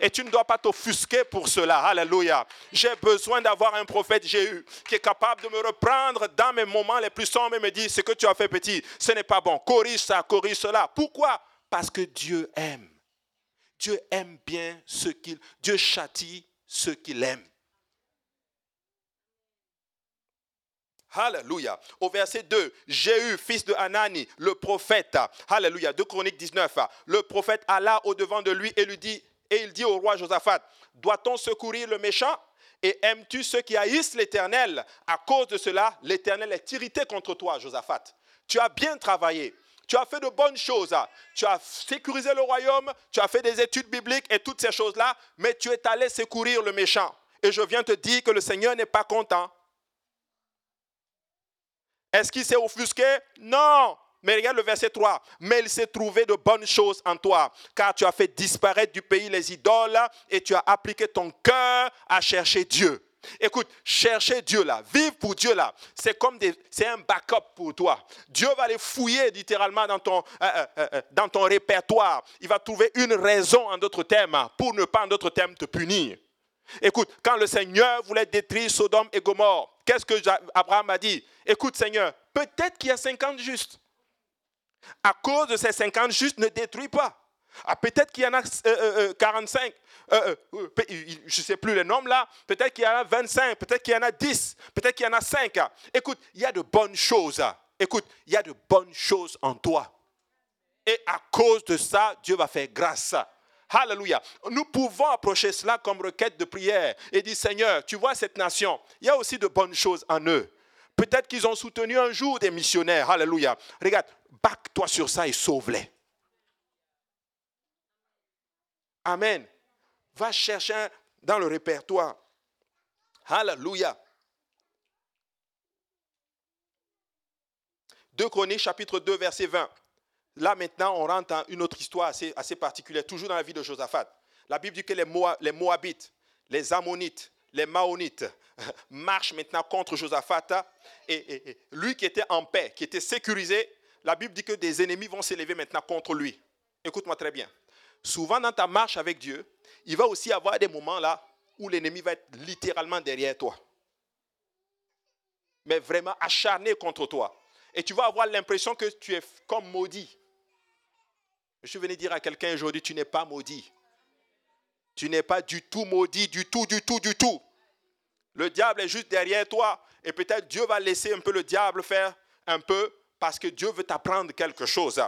Et tu ne dois pas t'offusquer pour cela. Alléluia. J'ai besoin d'avoir un prophète Jéhu qui est capable de me reprendre dans mes moments les plus sombres et me dire ce que tu as fait petit, ce n'est pas bon. Corrige ça, corrige cela. Pourquoi? Parce que Dieu aime. Dieu aime bien ce qu'il... Dieu châtie ce qu'il aime. Alléluia. Au verset 2, Jéhu, fils de Hanani, le prophète. Alléluia. 2 Chroniques 19. Le prophète alla au-devant de lui et lui dit et il dit au roi Josaphat, doit-on secourir le méchant? Et aimes-tu ceux qui haïssent l'Éternel? À cause de cela, l'Éternel est irrité contre toi, Josaphat. Tu as bien travaillé. Tu as fait de bonnes choses. Tu as sécurisé le royaume, tu as fait des études bibliques et toutes ces choses-là, mais tu es allé secourir le méchant. Et je viens te dire que le Seigneur n'est pas content. Est-ce qu'il s'est offusqué? Non. Mais regarde le verset 3. Mais il s'est trouvé de bonnes choses en toi, car tu as fait disparaître du pays les idoles et tu as appliqué ton cœur à chercher Dieu. Écoute, chercher Dieu là, vivre pour Dieu là, c'est comme c'est un backup pour toi. Dieu va aller fouiller littéralement dans ton, euh, euh, euh, dans ton répertoire. Il va trouver une raison en d'autres termes pour ne pas en d'autres termes te punir. Écoute, quand le Seigneur voulait détruire Sodome et Gomorre, qu'est-ce que Abraham a dit? Écoute Seigneur, peut-être qu'il y a 50 justes. À cause de ces 50 justes, ne détruis pas. Ah, peut-être qu'il y en a 45, euh, euh, euh, je ne sais plus les nombres là, peut-être qu'il y en a 25, peut-être qu'il y en a 10, peut-être qu'il y en a 5. Écoute, il y a de bonnes choses. Écoute, il y a de bonnes choses en toi. Et à cause de ça, Dieu va faire grâce. Alléluia. Nous pouvons approcher cela comme requête de prière et dire Seigneur, tu vois cette nation, il y a aussi de bonnes choses en eux. Peut-être qu'ils ont soutenu un jour des missionnaires. Alléluia. Regarde, back-toi sur ça et sauve-les. Amen. Va chercher dans le répertoire. Alléluia. 2 Chroniques, chapitre 2, verset 20. Là, maintenant, on rentre dans une autre histoire assez, particulière, toujours dans la vie de Josaphat. La Bible dit que les, les Moabites, les Ammonites, les Maonites marchent maintenant contre Josaphat. Et, lui qui était en paix, qui était sécurisé, la Bible dit que des ennemis vont s'élever maintenant contre lui. Écoute-moi très bien. Souvent dans ta marche avec Dieu, il va aussi avoir des moments là où l'ennemi va être littéralement derrière toi. Mais vraiment acharné contre toi. Et tu vas avoir l'impression que tu es comme maudit. Je suis venu dire à quelqu'un aujourd'hui, tu n'es pas maudit. Tu n'es pas du tout maudit, du tout, du tout, du tout. Le diable est juste derrière toi. Et peut-être Dieu va laisser un peu le diable faire un peu parce que Dieu veut t'apprendre quelque chose.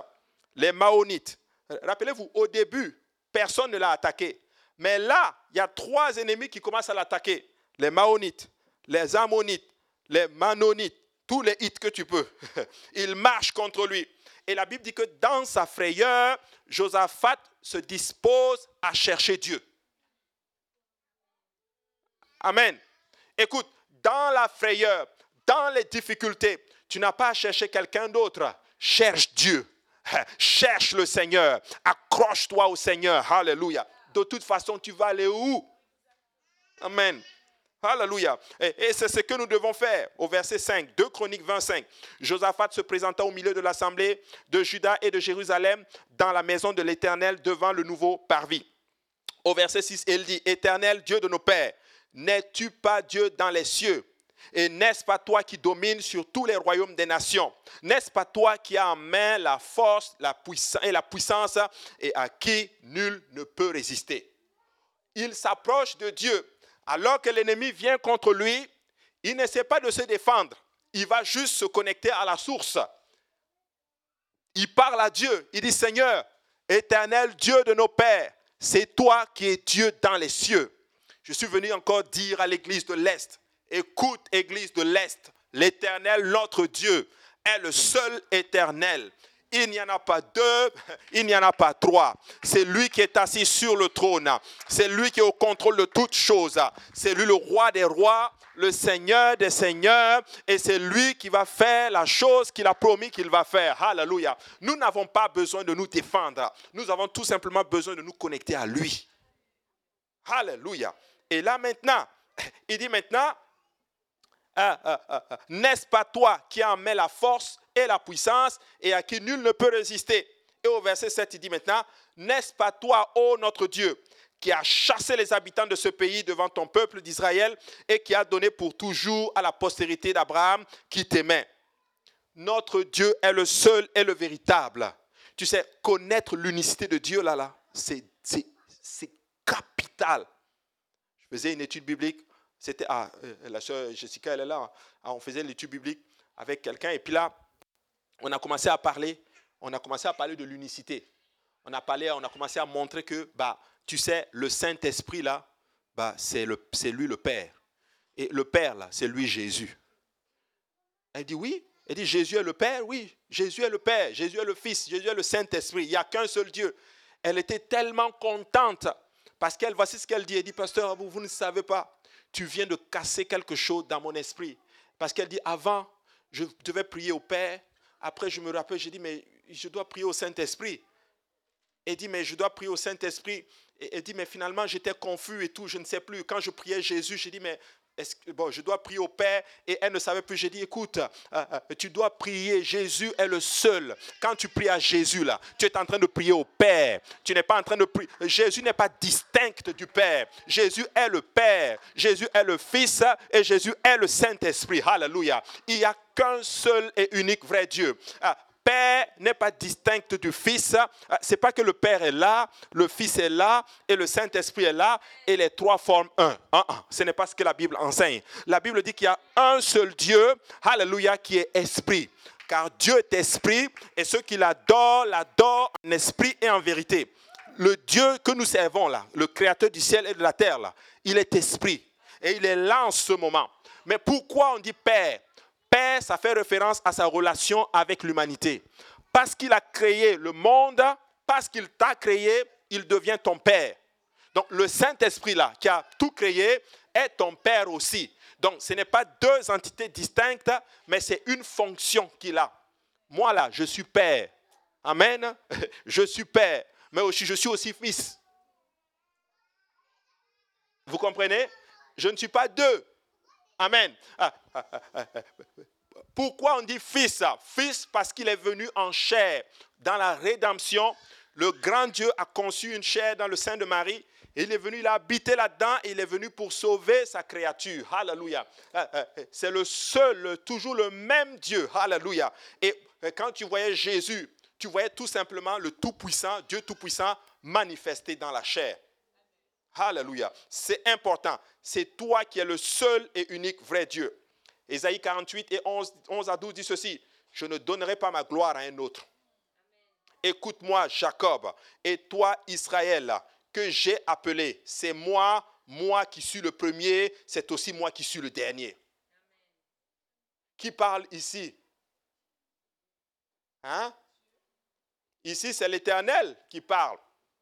Les Maonites, rappelez-vous, au début, personne ne l'a attaqué. Mais là, il y a trois ennemis qui commencent à l'attaquer. Les Maonites, les Ammonites, les Manonites, tous les hits que tu peux. Ils marchent contre lui. Et la Bible dit que dans sa frayeur, Josaphat se dispose à chercher Dieu. Amen. Écoute, dans la frayeur, dans les difficultés, tu n'as pas à chercher quelqu'un d'autre. Cherche Dieu. Cherche le Seigneur. Accroche-toi au Seigneur. Alléluia. De toute façon, tu vas aller où? Amen. Alléluia. Et, c'est ce que nous devons faire. Au verset 5, 2 Chroniques 25. Josaphat se présenta au milieu de l'assemblée de Juda et de Jérusalem dans la maison de l'Éternel devant le nouveau parvis. Au verset 6, il dit, Éternel Dieu de nos pères, n'es-tu pas Dieu dans les cieux? Et n'est-ce pas toi qui domines sur tous les royaumes des nations? N'est-ce pas toi qui as en main la force la puissance et la puissance et à qui nul ne peut résister? Il s'approche de Dieu alors que l'ennemi vient contre lui, il n'essaie pas de se défendre. Il va juste se connecter à la source. Il parle à Dieu. Il dit, Seigneur, éternel Dieu de nos pères, c'est toi qui es Dieu dans les cieux. Je suis venu encore dire à l'église de l'Est, écoute église de l'Est, l'éternel, notre Dieu, est le seul éternel. Il n'y en a pas deux, il n'y en a pas trois. C'est lui qui est assis sur le trône. C'est lui qui est au contrôle de toutes choses. C'est lui le roi des rois, le seigneur des seigneurs. Et c'est lui qui va faire la chose qu'il a promis qu'il va faire. Alléluia. Nous n'avons pas besoin de nous défendre. Nous avons tout simplement besoin de nous connecter à lui. Alléluia. Et là maintenant, il dit maintenant, ah, ah, ah, n'est-ce pas toi qui en mets la force et la puissance et à qui nul ne peut résister? Et au verset 7, il dit maintenant, n'est-ce pas toi, ô notre Dieu, qui a chassé les habitants de ce pays devant ton peuple d'Israël et qui a donné pour toujours à la postérité d'Abraham qui t'aimait? Notre Dieu est le seul et le véritable. Tu sais, connaître l'unicité de Dieu, là, là, c'est capital. Je faisais une étude biblique c'était, ah, euh, la soeur Jessica, elle est là. Ah, on faisait l'étude biblique avec quelqu'un. Et puis là, on a commencé à parler. On a commencé à parler de l'unicité. On a parlé, on a commencé à montrer que, bah, tu sais, le Saint-Esprit, là, bah, c'est, le, c'est lui le Père. Et le Père, là, c'est lui Jésus. Elle dit oui. Elle dit Jésus est le Père, oui. Jésus est le Père. Jésus est le Fils. Jésus est le Saint-Esprit. Il n'y a qu'un seul Dieu. Elle était tellement contente parce qu'elle, voici ce qu'elle dit. Elle dit, pasteur, vous, vous ne savez pas tu viens de casser quelque chose dans mon esprit. Parce qu'elle dit, avant, je devais prier au Père. Après, je me rappelle, j'ai dit, mais je dois prier au Saint-Esprit. Elle dit, mais je dois prier au Saint-Esprit. Elle dit, mais finalement, j'étais confus et tout, je ne sais plus. Quand je priais Jésus, j'ai dit, mais bon, je dois prier au Père et elle ne savait plus. J'ai dit, écoute, euh, euh, tu dois prier. Jésus est le seul. Quand tu pries à Jésus, là, tu es en train de prier au Père. Tu n'es pas en train de prier. Jésus n'est pas distinct du Père. Jésus est le Père. Jésus est le Fils et Jésus est le Saint-Esprit. Alléluia. Il n'y a qu'un seul et unique vrai Dieu. Ah, Père n'est pas distinct du Fils. Euh, c'est pas que le Père est là, le Fils est là et le Saint-Esprit est là et les trois forment un. Ce n'est pas ce que la Bible enseigne. La Bible dit qu'il y a un seul Dieu, Alléluia, qui est esprit. Car Dieu est esprit et ceux qui l'adorent, l'adorent en esprit et en vérité. Le Dieu que nous servons là, le créateur du ciel et de la terre là, il est esprit et il est là en ce moment. Mais pourquoi on dit Père? Père, ça fait référence à sa relation avec l'humanité. Parce qu'il a créé le monde, parce qu'il t'a créé, il devient ton Père. Donc le Saint-Esprit là, qui a tout créé, est ton Père aussi. Donc ce n'est pas deux entités distinctes, mais c'est une fonction qu'il a. Moi là, je suis Père. Amen. Je suis Père, mais aussi je suis aussi Fils. Vous comprenez? Je ne suis pas deux. Amen. Ah, ah, ah, Pourquoi on dit fils Fils parce qu'il est venu en chair. Dans la rédemption, le grand Dieu a conçu une chair dans le sein de Marie. Il est venu, il a habité là-dedans, il est venu pour sauver sa créature. Alléluia. C'est le seul, toujours le même Dieu. Alléluia. Et quand tu voyais Jésus, tu voyais tout simplement le Tout-Puissant, Dieu Tout-Puissant, manifesté dans la chair. Alléluia. C'est important. C'est toi qui es le seul et unique vrai Dieu. Ésaïe 48 et 11, 11 à 12 dit ceci. Je ne donnerai pas ma gloire à un autre. Écoute-moi, Jacob, et toi, Israël, que j'ai appelé. C'est moi, moi qui suis le premier, c'est aussi moi qui suis le dernier. Qui parle ici? Hein? Ici, c'est l'Éternel qui parle.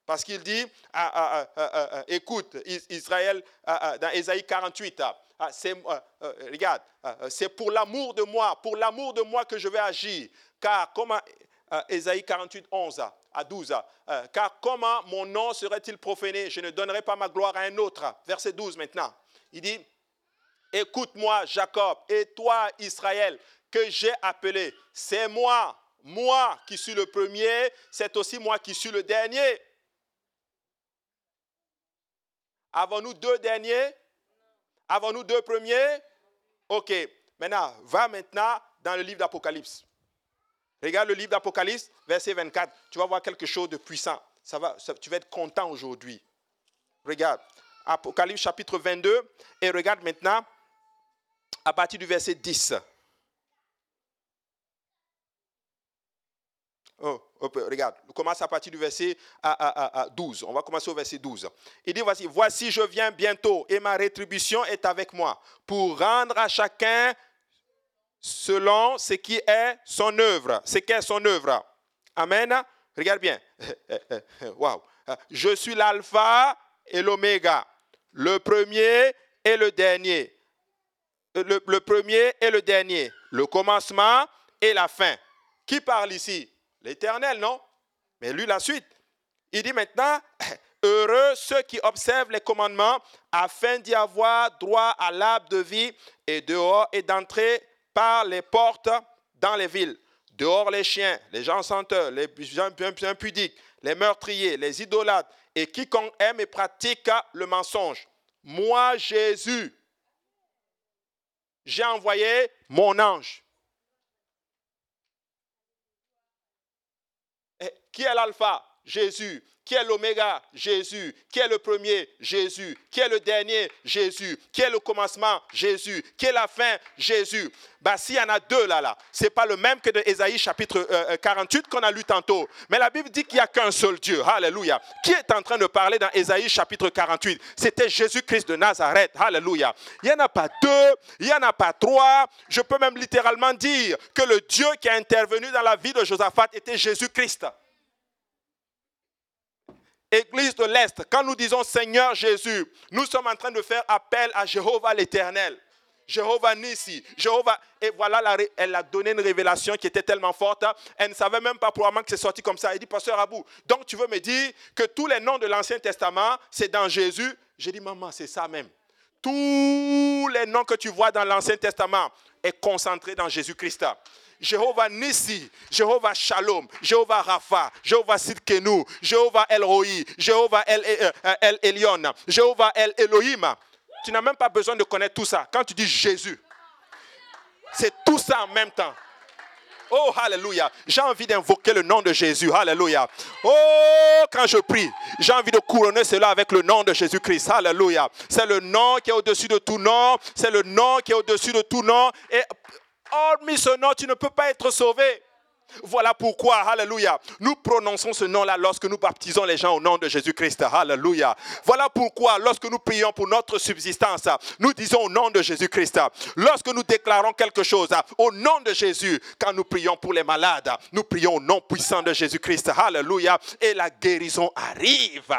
Parce qu'il dit, ah, ah, ah, écoute, Israël, dans Ésaïe 48, c'est, regarde, c'est pour l'amour de moi, pour l'amour de moi que je vais agir. Car comme Ésaïe 48, 11 à 12, car comment mon nom serait-il profané? Je ne donnerai pas ma gloire à un autre. Verset 12 maintenant. Il dit, écoute-moi Jacob et toi Israël que j'ai appelé. C'est moi, moi qui suis le premier, c'est aussi moi qui suis le dernier. Avons-nous deux derniers? Avons-nous deux premiers? Ok. Maintenant, va maintenant dans le livre d'Apocalypse. Regarde le livre d'Apocalypse, verset 24. Tu vas voir quelque chose de puissant. Ça va, tu vas être content aujourd'hui. Regarde. Apocalypse chapitre 22. Et regarde maintenant à partir du verset 10. Oh, regarde, on commence à partir du verset 12. On va commencer au verset 12. Il dit, voici, voici, je viens bientôt et ma rétribution est avec moi pour rendre à chacun selon ce qui est son œuvre. Ce qu'est son œuvre. Amen. Regarde bien. Wow. Je suis l'alpha et l'oméga, le premier et le dernier. Le, le premier et le dernier. Le commencement et la fin. Qui parle ici? L'Éternel, non Mais lui, la suite. Il dit maintenant, heureux ceux qui observent les commandements afin d'y avoir droit à l'arbre de vie et dehors et d'entrer par les portes dans les villes. Dehors les chiens, les gens senteurs, les gens impudiques, les meurtriers, les idolâtres et quiconque aime et pratique le mensonge. Moi, Jésus, j'ai envoyé mon ange Qui est l'alpha? Jésus. Qui est l'oméga? Jésus. Qui est le premier? Jésus. Qui est le dernier? Jésus. Qui est le commencement? Jésus. Qui est la fin? Jésus. Bah, s'il y en a deux là, là, ce n'est pas le même que de Ésaïe chapitre 48 euh, euh, qu'on a lu tantôt. Mais la Bible dit qu'il n'y a qu'un seul Dieu. Alléluia. Qui est en train de parler dans Ésaïe chapitre 48 C'était Jésus-Christ de Nazareth. Alléluia. Il n'y en a pas deux, il n'y en a pas trois. Je peux même littéralement dire que le Dieu qui a intervenu dans la vie de Josaphat était Jésus-Christ. Église de l'Est, quand nous disons Seigneur Jésus, nous sommes en train de faire appel à Jéhovah l'Éternel. Jéhovah Nissi, Jéhovah. Et voilà, elle a donné une révélation qui était tellement forte. Elle ne savait même pas probablement que c'est sorti comme ça. Elle dit, Pasteur Abou, donc tu veux me dire que tous les noms de l'Ancien Testament, c'est dans Jésus? J'ai dit, maman, c'est ça même. Tous les noms que tu vois dans l'Ancien Testament est concentré dans Jésus-Christ. Jéhovah Nissi, Jéhovah Shalom, Jéhovah Rapha, Jéhovah Sidkenu, Jéhovah El Roi, Jéhovah El, euh, El Elion, Jéhovah El Elohim. Tu n'as même pas besoin de connaître tout ça. Quand tu dis Jésus, c'est tout ça en même temps. Oh, Alléluia. J'ai envie d'invoquer le nom de Jésus. Alléluia. Oh, quand je prie, j'ai envie de couronner cela avec le nom de Jésus-Christ. Alléluia. C'est le nom qui est au-dessus de tout nom. C'est le nom qui est au-dessus de tout nom. Et hormis ce nom, tu ne peux pas être sauvé. Voilà pourquoi, alléluia, nous prononçons ce nom-là lorsque nous baptisons les gens au nom de Jésus-Christ. Alléluia. Voilà pourquoi, lorsque nous prions pour notre subsistance, nous disons au nom de Jésus-Christ. Lorsque nous déclarons quelque chose au nom de Jésus, quand nous prions pour les malades, nous prions au nom puissant de Jésus-Christ. Alléluia. Et la guérison arrive.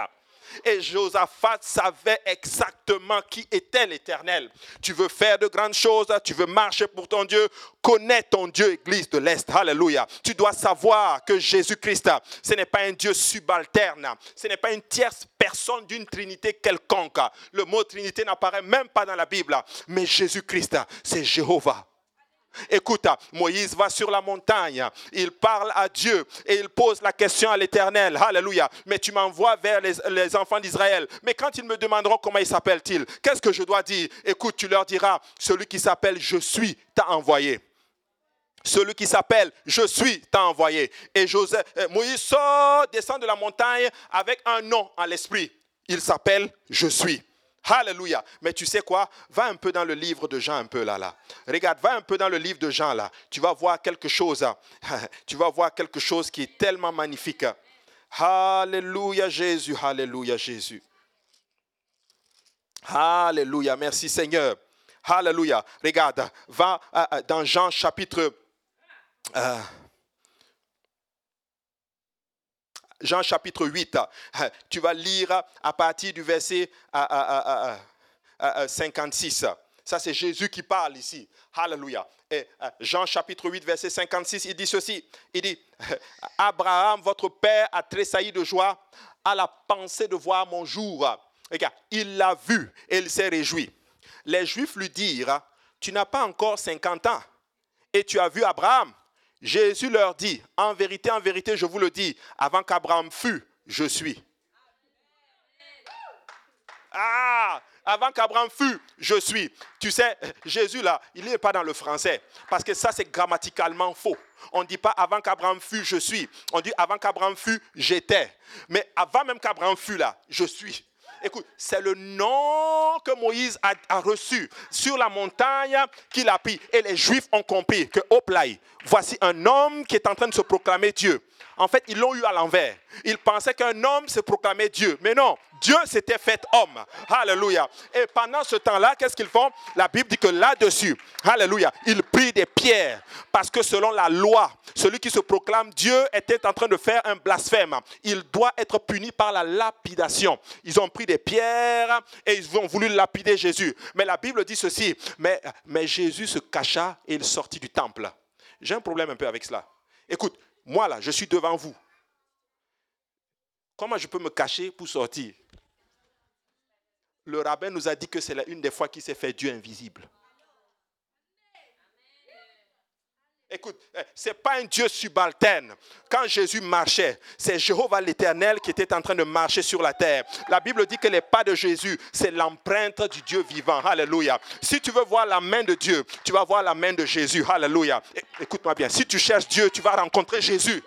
Et Josaphat savait exactement qui était l'Éternel. Tu veux faire de grandes choses, tu veux marcher pour ton Dieu, connais ton Dieu, Église de l'Est. Alléluia. Tu dois savoir que Jésus-Christ, ce n'est pas un Dieu subalterne, ce n'est pas une tierce personne d'une Trinité quelconque. Le mot Trinité n'apparaît même pas dans la Bible, mais Jésus-Christ, c'est Jéhovah. Écoute, Moïse va sur la montagne, il parle à Dieu et il pose la question à l'Éternel. Alléluia. Mais tu m'envoies vers les, enfants d'Israël. Mais quand ils me demanderont comment ils s'appellent-ils, qu'est-ce que je dois dire? Écoute, tu leur diras, celui qui s'appelle Je suis t'a envoyé. Celui qui s'appelle Je suis t'a envoyé. Et euh, Moïse descend de la montagne avec un nom à l'esprit. Il s'appelle Je suis. Alléluia. Mais tu sais quoi? Va un peu dans le livre de Jean, un peu là, là. Regarde, va un peu dans le livre de Jean, là. Tu vas voir quelque chose. Hein. Tu vas voir quelque chose qui est tellement magnifique. Alléluia, Jésus. Alléluia, Jésus. Alléluia. Merci, Seigneur. Alléluia. Regarde, va euh, euh, dans Jean chapitre... Euh, Jean chapitre 8, tu vas lire à partir du verset 56. Ça, c'est Jésus qui parle ici. Alléluia. Et Jean chapitre 8, verset 56, il dit ceci. Il dit, Abraham, votre père, a tressailli de joie à la pensée de voir mon jour. Regarde, il l'a vu et il s'est réjoui. Les Juifs lui dirent, tu n'as pas encore 50 ans et tu as vu Abraham. Jésus leur dit, en vérité, en vérité, je vous le dis, avant qu'Abraham fût, je suis. Ah, avant qu'Abraham fût, je suis. Tu sais, Jésus là, il n'est pas dans le français, parce que ça c'est grammaticalement faux. On ne dit pas avant qu'Abraham fût, je suis. On dit avant qu'Abraham fût, j'étais. Mais avant même qu'Abraham fût là, je suis. Écoute, c'est le nom que Moïse a, reçu sur la montagne qu'il a pris. Et les Juifs ont compris que, hop là, voici un homme qui est en train de se proclamer Dieu. En fait, ils l'ont eu à l'envers. Ils pensaient qu'un homme se proclamait Dieu. Mais non, Dieu s'était fait homme. Alléluia. Et pendant ce temps-là, qu'est-ce qu'ils font? La Bible dit que là-dessus, Alléluia, ils prient des pierres. Parce que selon la loi, celui qui se proclame Dieu était en train de faire un blasphème. Il doit être puni par la lapidation. Ils ont pris des pierres et ils ont voulu lapider Jésus. Mais la Bible dit ceci. Mais, mais Jésus se cacha et il sortit du temple. J'ai un problème un peu avec cela. Écoute, moi, là, je suis devant vous. Comment je peux me cacher pour sortir? Le rabbin nous a dit que c'est une des fois qu'il s'est fait Dieu invisible. Écoute, eh, ce n'est pas un Dieu subalterne. Quand Jésus marchait, c'est Jéhovah l'Éternel qui était en train de marcher sur la terre. La Bible dit que les pas de Jésus, c'est l'empreinte du Dieu vivant. Alléluia. Si tu veux voir la main de Dieu, tu vas voir la main de Jésus. Alléluia. Écoute-moi bien. Si tu cherches Dieu, tu vas rencontrer Jésus.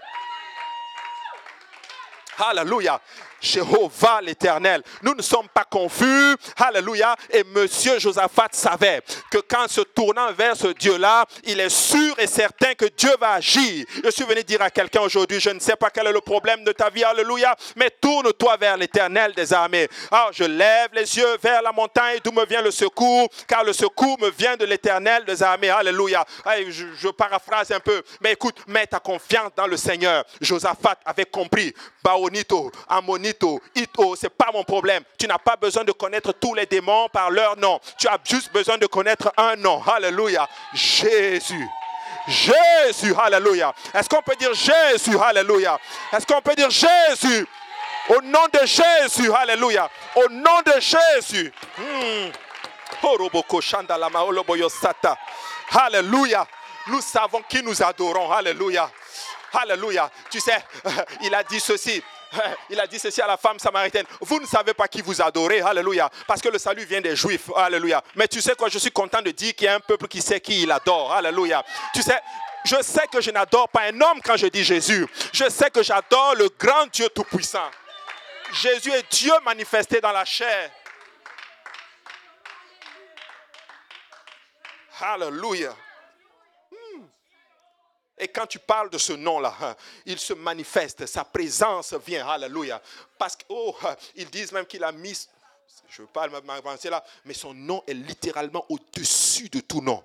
Alléluia. Jéhovah l'Éternel. Nous ne sommes pas confus. Alléluia. Et Monsieur Josaphat savait que quand se tournant vers ce Dieu-là, il est sûr et certain que Dieu va agir. Je suis venu dire à quelqu'un aujourd'hui, je ne sais pas quel est le problème de ta vie. Alléluia. Mais tourne-toi vers l'Éternel des armées. Alors je lève les yeux vers la montagne d'où me vient le secours, car le secours me vient de l'Éternel des armées. Alléluia. Je, je paraphrase un peu. Mais écoute, mets ta confiance dans le Seigneur. Josaphat avait compris. Amonito, Ito, Ito, c'est pas mon problème. Tu n'as pas besoin de connaître tous les démons par leur nom. Tu as juste besoin de connaître un nom. Alléluia. Jésus. Jésus, alléluia. Est-ce qu'on peut dire Jésus, alléluia. Est-ce qu'on peut dire Jésus? Au nom de Jésus, alléluia. Au nom de Jésus. Hmm. Alléluia. Nous savons qui nous adorons. Alléluia. Alléluia. Tu sais, il a dit ceci. Il a dit ceci à la femme samaritaine. Vous ne savez pas qui vous adorez. Alléluia. Parce que le salut vient des Juifs. Alléluia. Mais tu sais quoi, je suis content de dire qu'il y a un peuple qui sait qui il adore. Alléluia. Tu sais, je sais que je n'adore pas un homme quand je dis Jésus. Je sais que j'adore le grand Dieu Tout-Puissant. Jésus est Dieu manifesté dans la chair. Alléluia. Et quand tu parles de ce nom-là, hein, il se manifeste, sa présence vient. Alléluia. Parce qu'ils oh, hein, disent même qu'il a mis, je ne veux pas là, mais son nom est littéralement au-dessus de tout nom.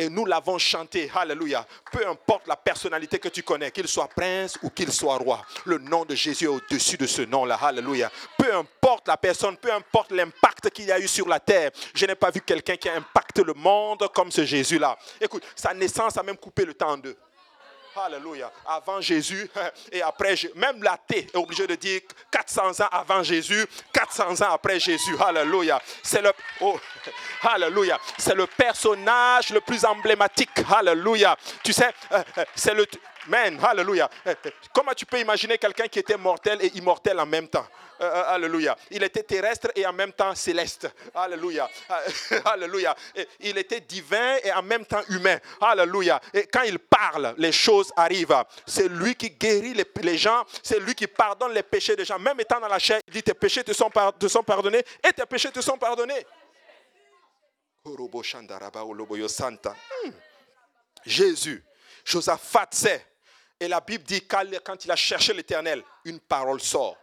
Et nous l'avons chanté, alléluia. Peu importe la personnalité que tu connais, qu'il soit prince ou qu'il soit roi, le nom de Jésus est au-dessus de ce nom-là, alléluia. Peu importe la personne, peu importe l'impact qu'il y a eu sur la terre, je n'ai pas vu quelqu'un qui a impacté le monde comme ce Jésus-là. Écoute, sa naissance a même coupé le temps en deux. Alléluia. Avant Jésus et après, même l'athée est obligé de dire 400 ans avant Jésus, 400 ans après Jésus. Alléluia. C'est le, oh, Alléluia. C'est le personnage le plus emblématique. Alléluia. Tu sais, euh, euh, c'est le, Amen. Alléluia. Eh, eh, comment tu peux imaginer quelqu'un qui était mortel et immortel en même temps? Euh, Alléluia. Il était terrestre et en même temps céleste. Alléluia. Alléluia. Il était divin et en même temps humain. Alléluia. Et quand il parle, les choses arrivent. C'est lui qui guérit les, gens. C'est lui qui pardonne les péchés des gens. Même étant dans la chair, il dit tes péchés te sont, te sont pardonnés et tes péchés te sont pardonnés. Hmm. Jésus, Josaphat sait. Et la Bible dit quand il a cherché l'Éternel, une parole sort.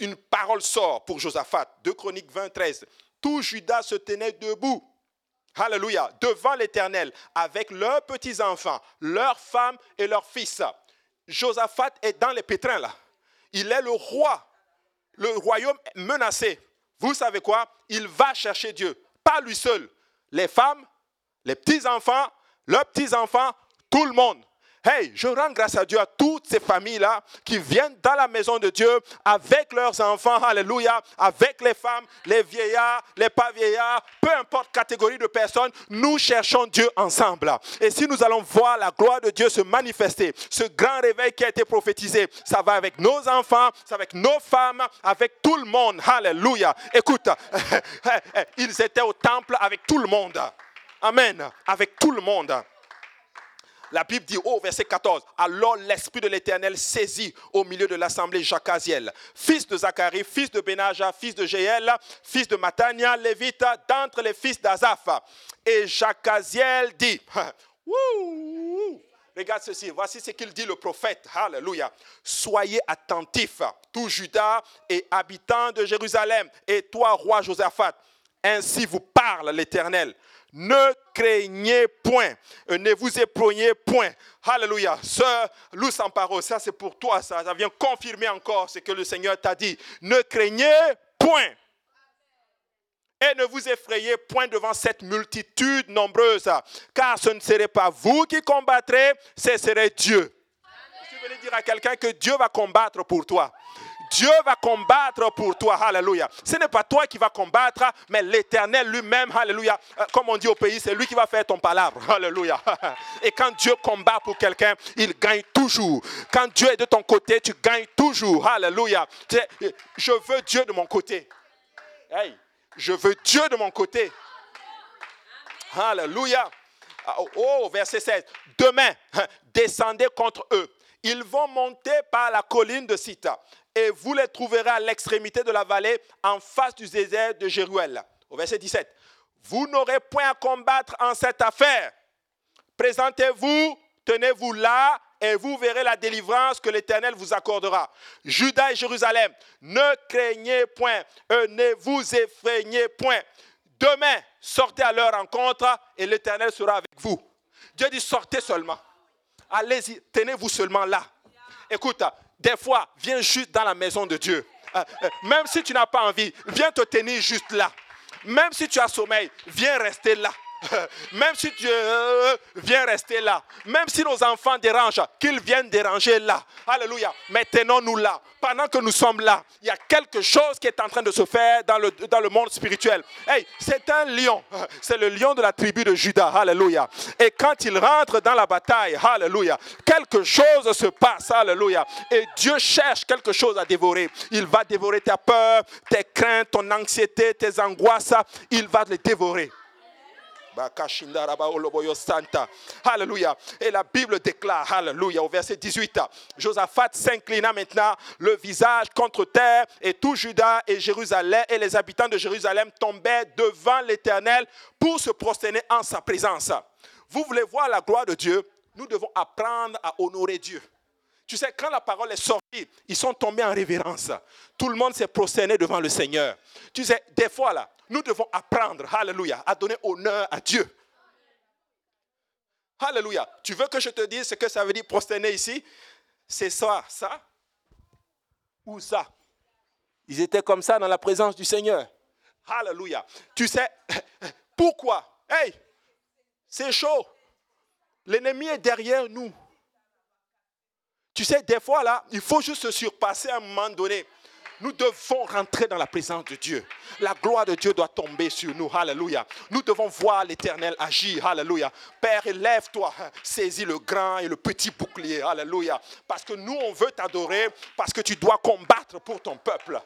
Une parole sort pour Josaphat. 2 Chroniques 20, 13. Tout Judas se tenait debout. Alléluia. Devant l'Éternel, avec leurs petits-enfants, leurs femmes et leurs fils. Josaphat est dans les pétrins là. Il est le roi. Le royaume est menacé. Vous savez quoi? Il va chercher Dieu pas lui seul. Les femmes, les petits-enfants, leurs petits-enfants, tout le monde. Hey, je rends grâce à Dieu à toutes ces familles-là qui viennent dans la maison de Dieu avec leurs enfants, alléluia, avec les femmes, les vieillards, les pas vieillards, peu importe catégorie de personnes, nous cherchons Dieu ensemble. Et si nous allons voir la gloire de Dieu se manifester, ce grand réveil qui a été prophétisé, ça va avec nos enfants, ça va avec nos femmes, avec tout le monde, alléluia. Écoute, ils étaient au temple avec tout le monde. Amen, avec tout le monde. La Bible dit, au verset 14, alors l'Esprit de l'Éternel saisit au milieu de l'assemblée Jacaziel, fils de Zacharie, fils de Benaja, fils de Jéel, fils de Matania, lévite, d'entre les fils d'Azaph. Et Jacaziel dit, Regarde ceci, voici ce qu'il dit le prophète. Alléluia. Soyez attentifs, tout Judas et habitants de Jérusalem, et toi, roi Josaphat. Ainsi vous parle l'Éternel. Ne craignez point, ne vous éprognez point. Alléluia. Loup sans parole, ça c'est pour toi, ça, ça vient confirmer encore ce que le Seigneur t'a dit. Ne craignez point. Et ne vous effrayez point devant cette multitude nombreuse, car ce ne serait pas vous qui combattrez, ce serait Dieu. Je veux dire à quelqu'un que Dieu va combattre pour toi. Dieu va combattre pour toi. Alléluia. Ce n'est pas toi qui vas combattre, mais l'Éternel lui-même. Alléluia. Euh, comme on dit au pays, c'est lui qui va faire ton palabre. Alléluia. Et quand Dieu combat pour quelqu'un, il gagne toujours. Quand Dieu est de ton côté, tu gagnes toujours. Alléluia. Je veux Dieu de mon côté. Je veux Dieu de mon côté. Alléluia. Ah, oh, oh, verset 16. Demain, descendez contre eux. Ils vont monter par la colline de Sita et vous les trouverez à l'extrémité de la vallée en face du désert de Jéruel. Au verset 17. Vous n'aurez point à combattre en cette affaire. Présentez-vous, tenez-vous là et vous verrez la délivrance que l'Éternel vous accordera. Judas et Jérusalem, ne craignez point, ne vous effrayez point. Demain, sortez à leur rencontre et l'Éternel sera avec vous. Dieu dit sortez seulement. Allez-y, tenez-vous seulement là. Écoute, des fois, viens juste dans la maison de Dieu. Euh, euh, même si tu n'as pas envie, viens te tenir juste là. Même si tu as sommeil, viens rester là. Même si tu euh, viens rester là, même si nos enfants dérangent, qu'ils viennent déranger là. Alléluia. Mais tenons-nous là. Pendant que nous sommes là, il y a quelque chose qui est en train de se faire dans le, dans le monde spirituel. Hey, c'est un lion. C'est le lion de la tribu de Judas. Alléluia. Et quand il rentre dans la bataille, Alléluia, quelque chose se passe. Alléluia. Et Dieu cherche quelque chose à dévorer. Il va dévorer ta peur, tes craintes, ton anxiété, tes angoisses. Il va les dévorer. Alléluia. Et la Bible déclare, Alléluia, au verset 18, Josaphat s'inclina maintenant le visage contre terre et tout Judas et Jérusalem et les habitants de Jérusalem tombaient devant l'Éternel pour se prosterner en sa présence. Vous voulez voir la gloire de Dieu? Nous devons apprendre à honorer Dieu. Tu sais, quand la parole est sortie, ils sont tombés en révérence. Tout le monde s'est prosterné devant le Seigneur. Tu sais, des fois là, nous devons apprendre, alléluia, à donner honneur à Dieu. Alléluia. Tu veux que je te dise ce que ça veut dire prosterner ici? C'est ça, ça ou ça? Ils étaient comme ça dans la présence du Seigneur. Alléluia. Tu sais pourquoi? Hey, c'est chaud. L'ennemi est derrière nous. Tu sais, des fois là, il faut juste se surpasser à un moment donné. Nous devons rentrer dans la présence de Dieu. La gloire de Dieu doit tomber sur nous. Alléluia. Nous devons voir l'Éternel agir. Alléluia. Père, élève-toi. Saisis le grand et le petit bouclier. Alléluia. Parce que nous, on veut t'adorer. Parce que tu dois combattre pour ton peuple.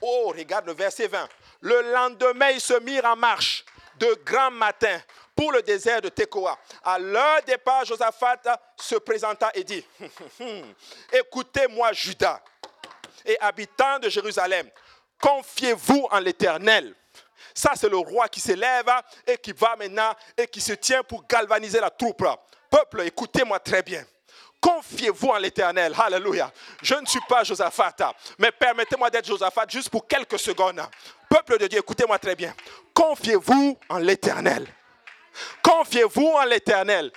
Oh, regarde le verset 20. Le lendemain, ils se mirent en marche de grand matin pour le désert de Tekoa. À leur départ, Josaphat se présenta et dit, écoutez-moi Judas et habitants de Jérusalem, confiez-vous en l'Éternel. Ça, c'est le roi qui s'élève et qui va maintenant et qui se tient pour galvaniser la troupe. Peuple, écoutez-moi très bien. Confiez-vous en l'Éternel. Alléluia. Je ne suis pas Josaphat, mais permettez-moi d'être Josaphat juste pour quelques secondes. Peuple de Dieu, écoutez-moi très bien. Confiez-vous en l'Éternel. Confiez-vous en l'Éternel.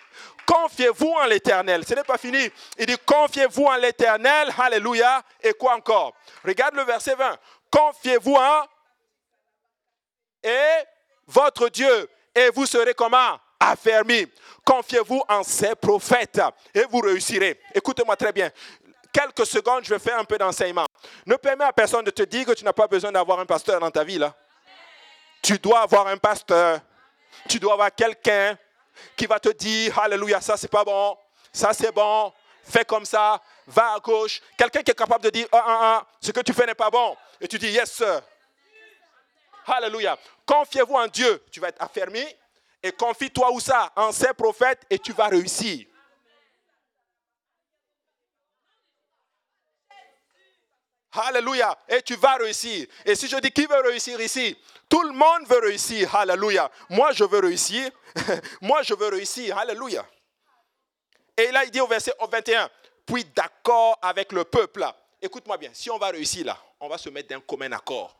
Confiez-vous en l'Éternel. Ce n'est pas fini. Il dit, confiez-vous en l'Éternel. Alléluia. Et quoi encore? Regarde le verset 20. Confiez-vous en et votre Dieu. Et vous serez comment? Affermi. Confiez-vous en ses prophètes et vous réussirez. Écoutez-moi très bien. Quelques secondes, je vais faire un peu d'enseignement. Ne permets à personne de te dire que tu n'as pas besoin d'avoir un pasteur dans ta vie. Là. Tu dois avoir un pasteur. Tu dois avoir quelqu'un qui va te dire, Alléluia, ça c'est pas bon, ça c'est bon, fais comme ça, va à gauche. Quelqu'un qui est capable de dire, ah, ah, ah, ce que tu fais n'est pas bon. Et tu dis, yes, sir. Alléluia. Confiez-vous en Dieu. Tu vas être affermi. Et confie-toi où ça? En ses prophètes et tu vas réussir. Alléluia. Et tu vas réussir. Et si je dis qui veut réussir ici? Tout le monde veut réussir. Alléluia. Moi, je veux réussir. Moi, je veux réussir. Alléluia. Et là, il dit au verset 21, puis d'accord avec le peuple. Écoute-moi bien, si on va réussir là, on va se mettre d'un commun accord.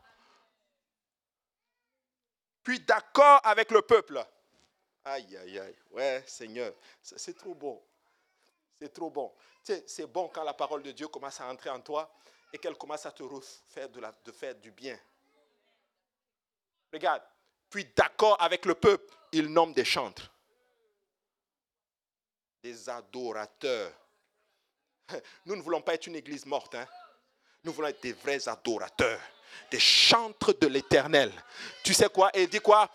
Puis d'accord avec le peuple. Aïe, aïe, aïe. Ouais, Seigneur, c'est trop bon. C'est trop bon. C'est bon quand la parole de Dieu commence à entrer en toi et qu'elle commence à te faire de, faire du bien. Regarde, puis d'accord avec le peuple, il nomme des chantres, des adorateurs. Nous ne voulons pas être une église morte, hein? nous voulons être des vrais adorateurs, des chantres de l'éternel. Tu sais quoi? Et dit quoi?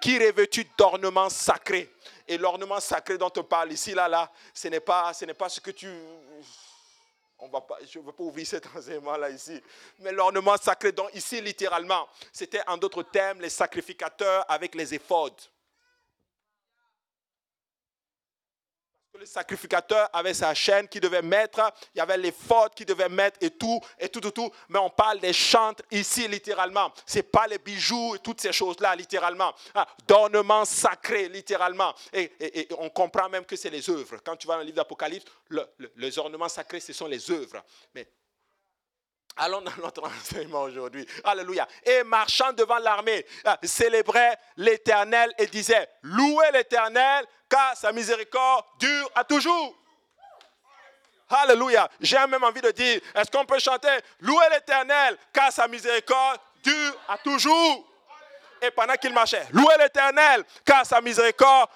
Qui revêtu d'ornements sacrés? Et l'ornement sacré dont on parle ici, là, là, ce n'est pas, ce n'est pas ce que tu je ne veux pas ouvrir cet enseignement-là ici. Mais l'ornement sacré, donc ici littéralement, c'était en d'autres termes les sacrificateurs avec les éphodes. Le sacrificateur avait sa chaîne qu'il devait mettre, il y avait les fautes qu'il devait mettre et tout, et tout, tout, tout. Mais on parle des chantres ici littéralement. Ce n'est pas les bijoux et toutes ces choses-là littéralement. Ah, d'ornements sacrés littéralement. Et, on comprend même que c'est les œuvres. Quand tu vas dans le livre d'Apocalypse, les ornements sacrés, ce sont les œuvres. Mais Allons dans notre enseignement aujourd'hui. Alléluia. Et marchant devant l'armée, ah, célébrait l'Éternel et disait, louez l'Éternel car sa miséricorde dure à toujours. Alléluia. J'ai même envie de dire, est-ce qu'on peut chanter, louez l'Éternel car sa miséricorde dure à toujours. Et pendant qu'il marchait, louez l'Éternel car sa miséricorde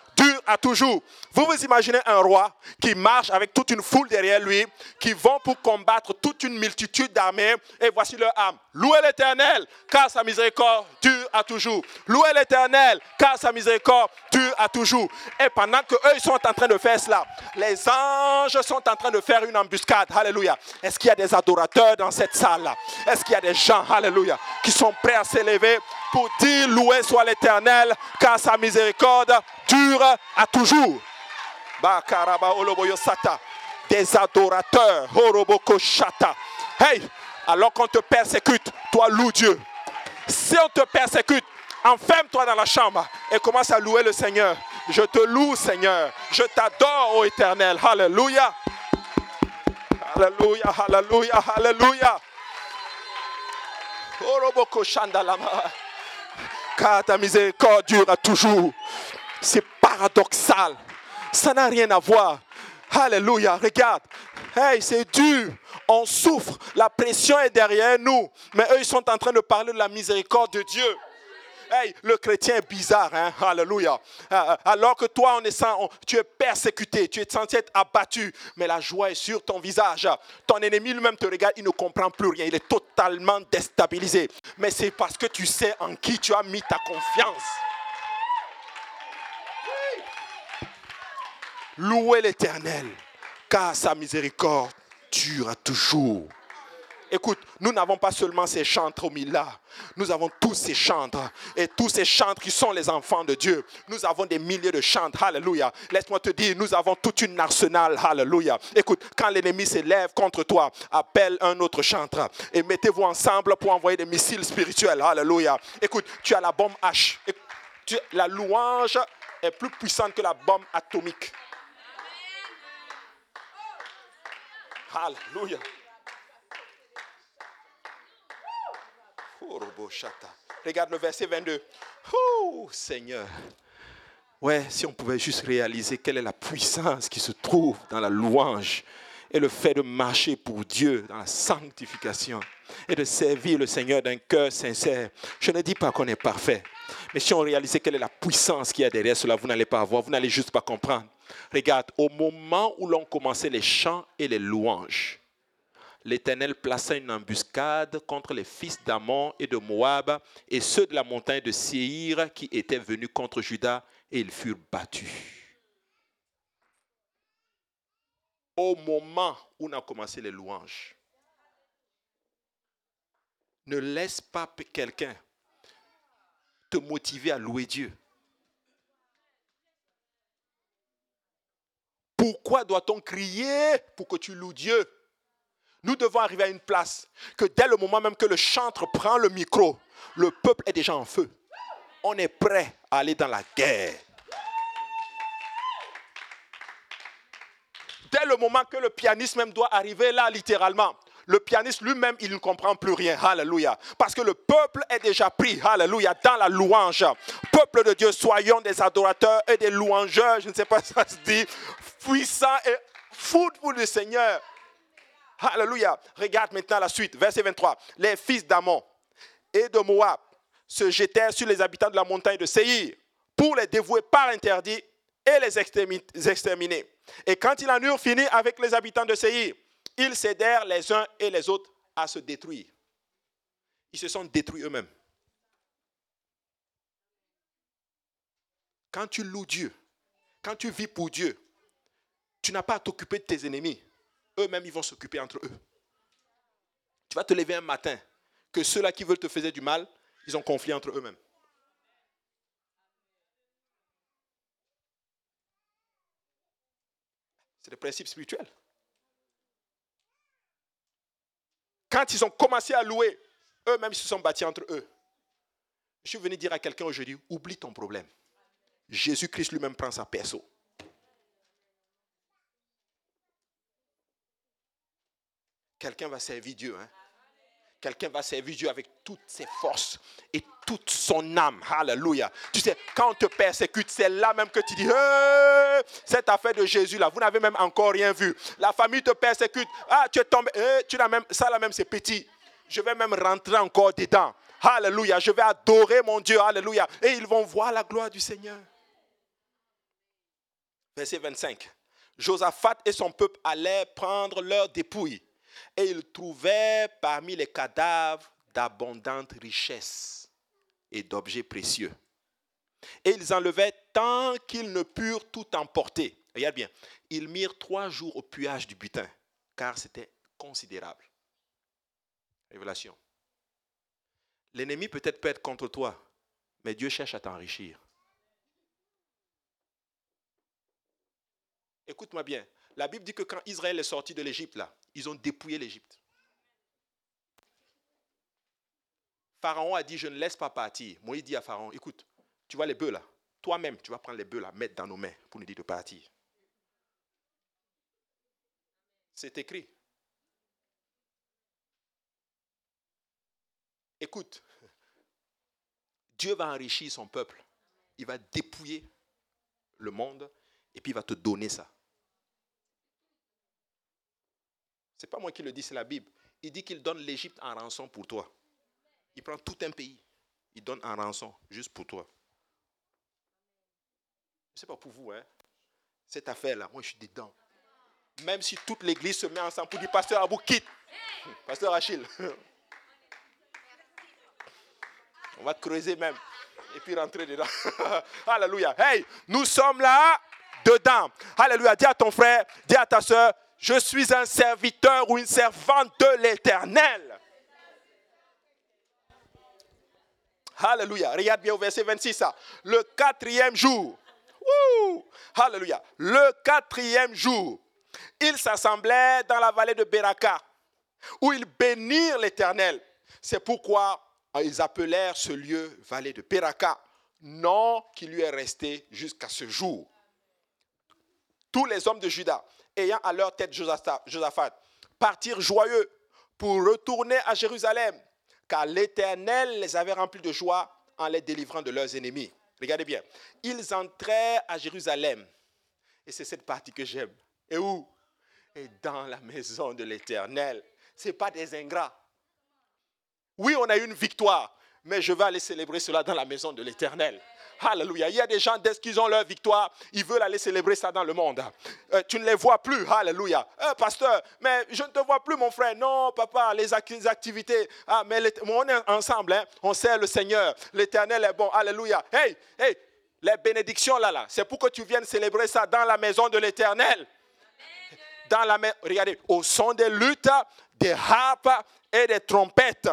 à toujours. Vous vous imaginez un roi qui marche avec toute une foule derrière lui, qui vont pour combattre toute une multitude d'armées, et voici leur âme. Louez l'Éternel, car sa miséricorde dure à toujours. Louez l'Éternel, car sa miséricorde dure à toujours. Et pendant que eux sont en train de faire cela, les anges sont en train de faire une embuscade. Alléluia. Est-ce qu'il y a des adorateurs dans cette salle-là? Est-ce qu'il y a des gens, alléluia, qui sont prêts à s'élever pour dire loué soit l'Éternel, car sa miséricorde dure à toujours. Des adorateurs. Hey, alors qu'on te persécute, toi loue Dieu. Si on te persécute, enferme-toi dans la chambre et commence à louer le Seigneur. Je te loue, Seigneur. Je t'adore, ô éternel. Alléluia. Alléluia, alléluia, alléluia. Car ta miséricorde dure à toujours. C'est paradoxal. Ça n'a rien à voir. Alléluia, regarde. Hey, c'est dur. On souffre. La pression est derrière nous. Mais eux, ils sont en train de parler de la miséricorde de Dieu. Hey, le chrétien est bizarre, hein? Alléluia. Euh, alors que toi, on est tu es persécuté, tu es censé être abattu, mais la joie est sur ton visage. Ton ennemi lui-même te regarde, il ne comprend plus rien, il est totalement déstabilisé. Mais c'est parce que tu sais en qui tu as mis ta confiance. Louez l'Éternel, car sa miséricorde dure toujours. Écoute, nous n'avons pas seulement ces chantres au là. Nous avons tous ces chantres. Et tous ces chantres qui sont les enfants de Dieu. Nous avons des milliers de chantres. Alléluia. Laisse-moi te dire, nous avons toute une arsenal. Alléluia. Écoute, quand l'ennemi s'élève contre toi, appelle un autre chantre. Et mettez-vous ensemble pour envoyer des missiles spirituels. Alléluia. Écoute, tu as la bombe H. La louange est plus puissante que la bombe atomique. Alléluia. Regarde le verset 22. Oh, Seigneur. Ouais, si on pouvait juste réaliser quelle est la puissance qui se trouve dans la louange et le fait de marcher pour Dieu dans la sanctification et de servir le Seigneur d'un cœur sincère. Je ne dis pas qu'on est parfait, mais si on réalisait quelle est la puissance qu'il y a derrière cela, vous n'allez pas avoir, vous n'allez juste pas comprendre. Regarde, au moment où l'on commençait les chants et les louanges, l'Éternel plaça une embuscade contre les fils d'Amon et de Moab et ceux de la montagne de Séhir qui étaient venus contre Juda et ils furent battus. Au moment où on a commencé les louanges, ne laisse pas quelqu'un te motiver à louer Dieu. Pourquoi doit-on crier pour que tu loues Dieu? Nous devons arriver à une place que dès le moment même que le chantre prend le micro, le peuple est déjà en feu. On est prêt à aller dans la guerre. Dès le moment que le pianiste même doit arriver là, littéralement, le pianiste lui-même, il ne comprend plus rien. Alléluia. Parce que le peuple est déjà pris. Alléluia. Dans la louange. Peuple de Dieu, soyons des adorateurs et des louangeurs. Je ne sais pas si ça se dit. Puissant et fou pour le Seigneur. Alléluia. Regarde maintenant la suite, verset 23. Les fils d'Amon et de Moab se jetèrent sur les habitants de la montagne de Séhir pour les dévouer par interdit et les exterminer. Et quand ils en eurent fini avec les habitants de Séhir, ils cédèrent les uns et les autres à se détruire. Ils se sont détruits eux-mêmes. Quand tu loues Dieu, quand tu vis pour Dieu, tu n'as pas à t'occuper de tes ennemis eux-mêmes, ils vont s'occuper entre eux. Tu vas te lever un matin, que ceux-là qui veulent te faire du mal, ils ont conflit entre eux-mêmes. C'est le principe spirituel. Quand ils ont commencé à louer, eux-mêmes se sont bâtis entre eux. Je suis venu dire à quelqu'un aujourd'hui, oublie ton problème. Jésus-Christ lui-même prend sa perso. Quelqu'un va servir Dieu. Hein? Quelqu'un va servir Dieu avec toutes ses forces et toute son âme. Alléluia. Tu sais, quand on te persécute, c'est là même que tu dis, cette affaire de Jésus là, vous n'avez même encore rien vu. La famille te persécute. Ah, tu es tombé. tu l'as même, ça là même, c'est petit. Je vais même rentrer encore dedans. Alléluia. Je vais adorer mon Dieu. Alléluia. Et ils vont voir la gloire du Seigneur. Verset 25. Josaphat et son peuple allaient prendre leur dépouille et ils trouvaient parmi les cadavres d'abondantes richesses et d'objets précieux. Et ils enlevaient tant qu'ils ne purent tout emporter. Regarde bien, ils mirent trois jours au puage du butin, car c'était considérable. Révélation. L'ennemi peut-être peut être contre toi, mais Dieu cherche à t'enrichir. Écoute-moi bien, la Bible dit que quand Israël est sorti de l'Égypte, là, ils ont dépouillé l'Égypte. Pharaon a dit, je ne laisse pas partir. Moïse dit à Pharaon, écoute, tu vois les bœufs là, toi-même, tu vas prendre les bœufs là, mettre dans nos mains pour nous dire de partir. C'est écrit. Écoute, Dieu va enrichir son peuple. Il va dépouiller le monde et puis il va te donner ça. Ce n'est pas moi qui le dis, c'est la Bible. Il dit qu'il donne l'Égypte en rançon pour toi. Il prend tout un pays. il donne un rançon, juste pour toi. Je ne sais pas pour vous, hein. Cette affaire-là, moi je suis dedans. Même si toute l'église se met ensemble pour dire Pasteur Abou, quitte. Pasteur Achille. On va creuser même. Et puis rentrer dedans. Alléluia. Hey, nous sommes là dedans. Alléluia. Dis à ton frère, dis à ta soeur, je suis un serviteur ou une servante de l'éternel. Alléluia. Regarde bien au verset 26. Le quatrième jour. Alléluia. Le quatrième jour, ils s'assemblaient dans la vallée de Beraka, où ils bénirent l'Éternel. C'est pourquoi ils appelèrent ce lieu vallée de Beraka, nom qui lui est resté jusqu'à ce jour. Tous les hommes de Juda, ayant à leur tête Josaphat, partirent joyeux pour retourner à Jérusalem, car l'Éternel les avait remplis de joie en les délivrant de leurs ennemis. Regardez bien. Ils entrèrent à Jérusalem. Et c'est cette partie que j'aime. Et où? Et dans la maison de l'Éternel. Ce n'est pas des ingrats. Oui, on a eu une victoire, mais je vais aller célébrer cela dans la maison de l'Éternel. Alléluia. Il y a des gens, dès qu'ils ont leur victoire, ils veulent aller célébrer ça dans le monde. Euh, tu ne les vois plus. Alléluia. Euh, pasteur, mais je ne te vois plus, mon frère. Non, papa, les, activités. Ah, mais on est ensemble. Hein. On sert le Seigneur. L'éternel est bon. Alléluia. Hey, hey, les bénédictions là, là, c'est pour que tu viennes célébrer ça dans la maison de l'éternel. Dans la regardez, au son des luttes, des harpes et des trompettes.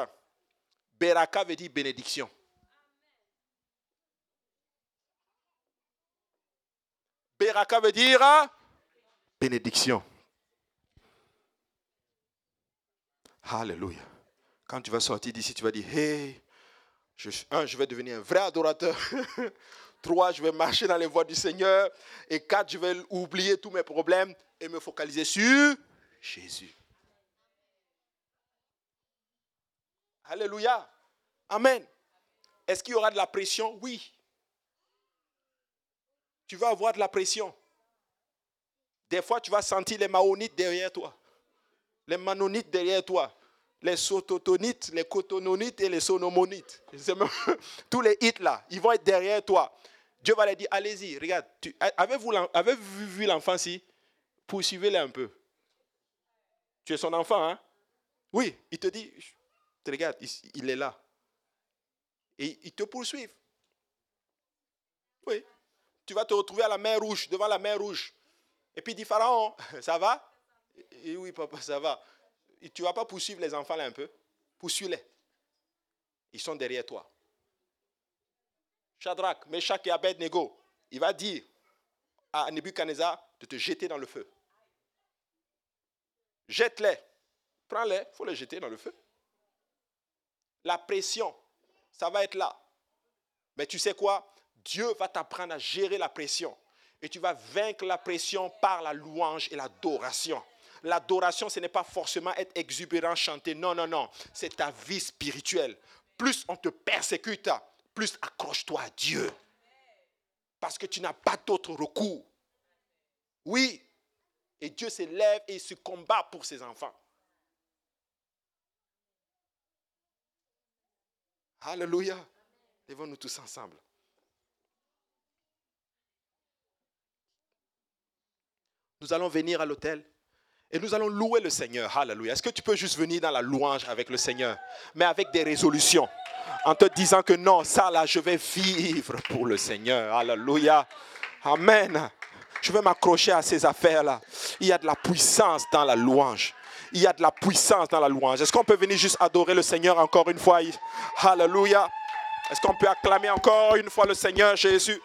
Beraka veut dire bénédiction. Beraka veut dire? Bénédiction. Alléluia. Quand tu vas sortir d'ici, tu vas dire, hey, je, un, je vais devenir un vrai adorateur. Trois, je vais marcher dans les voies du Seigneur. Et quatre, je vais oublier tous mes problèmes et me focaliser sur Jésus. Alléluia. Amen. Est-ce qu'il y aura de la pression? Oui tu vas avoir de la pression. Des fois, tu vas sentir les maonites derrière toi, les manonites derrière toi, les sototonites, les cotononites et les sonomonites. Tous les hits là, ils vont être derrière toi. Dieu va leur dire, allez-y, regarde, avez-vous avez vu l'enfant si? Poursuivez-le un peu. Tu es son enfant, hein? Oui, il te dit, regarde, il est là. Et il te poursuit. Oui tu vas te retrouver à la mer rouge, devant la mer rouge. Et puis il dit, Pharaon, ça va? Et oui, papa, ça va. Et tu ne vas pas poursuivre les enfants là un peu? Poursuis-les. Ils sont derrière toi. Shadrach, Meshach et Abednego, il va dire à Nebuchadnezzar de te jeter dans le feu. Jette-les. Prends-les, il faut les jeter dans le feu. La pression, ça va être là. Mais tu sais quoi? Dieu va t'apprendre à gérer la pression. Et tu vas vaincre la pression par la louange et l'adoration. L'adoration, ce n'est pas forcément être exubérant, chanter. Non, non, non. C'est ta vie spirituelle. Plus on te persécute, plus accroche-toi à Dieu. Parce que tu n'as pas d'autre recours. Oui. Et Dieu s'élève et il se combat pour ses enfants. Alléluia. Levons-nous tous ensemble. Nous allons venir à l'hôtel et nous allons louer le Seigneur. Alléluia. Est-ce que tu peux juste venir dans la louange avec le Seigneur, mais avec des résolutions, en te disant que non, ça là, je vais vivre pour le Seigneur. Alléluia. Amen. Je vais m'accrocher à ces affaires-là. Il y a de la puissance dans la louange. Il y a de la puissance dans la louange. Est-ce qu'on peut venir juste adorer le Seigneur encore une fois? Alléluia. Est-ce qu'on peut acclamer encore une fois le Seigneur Jésus?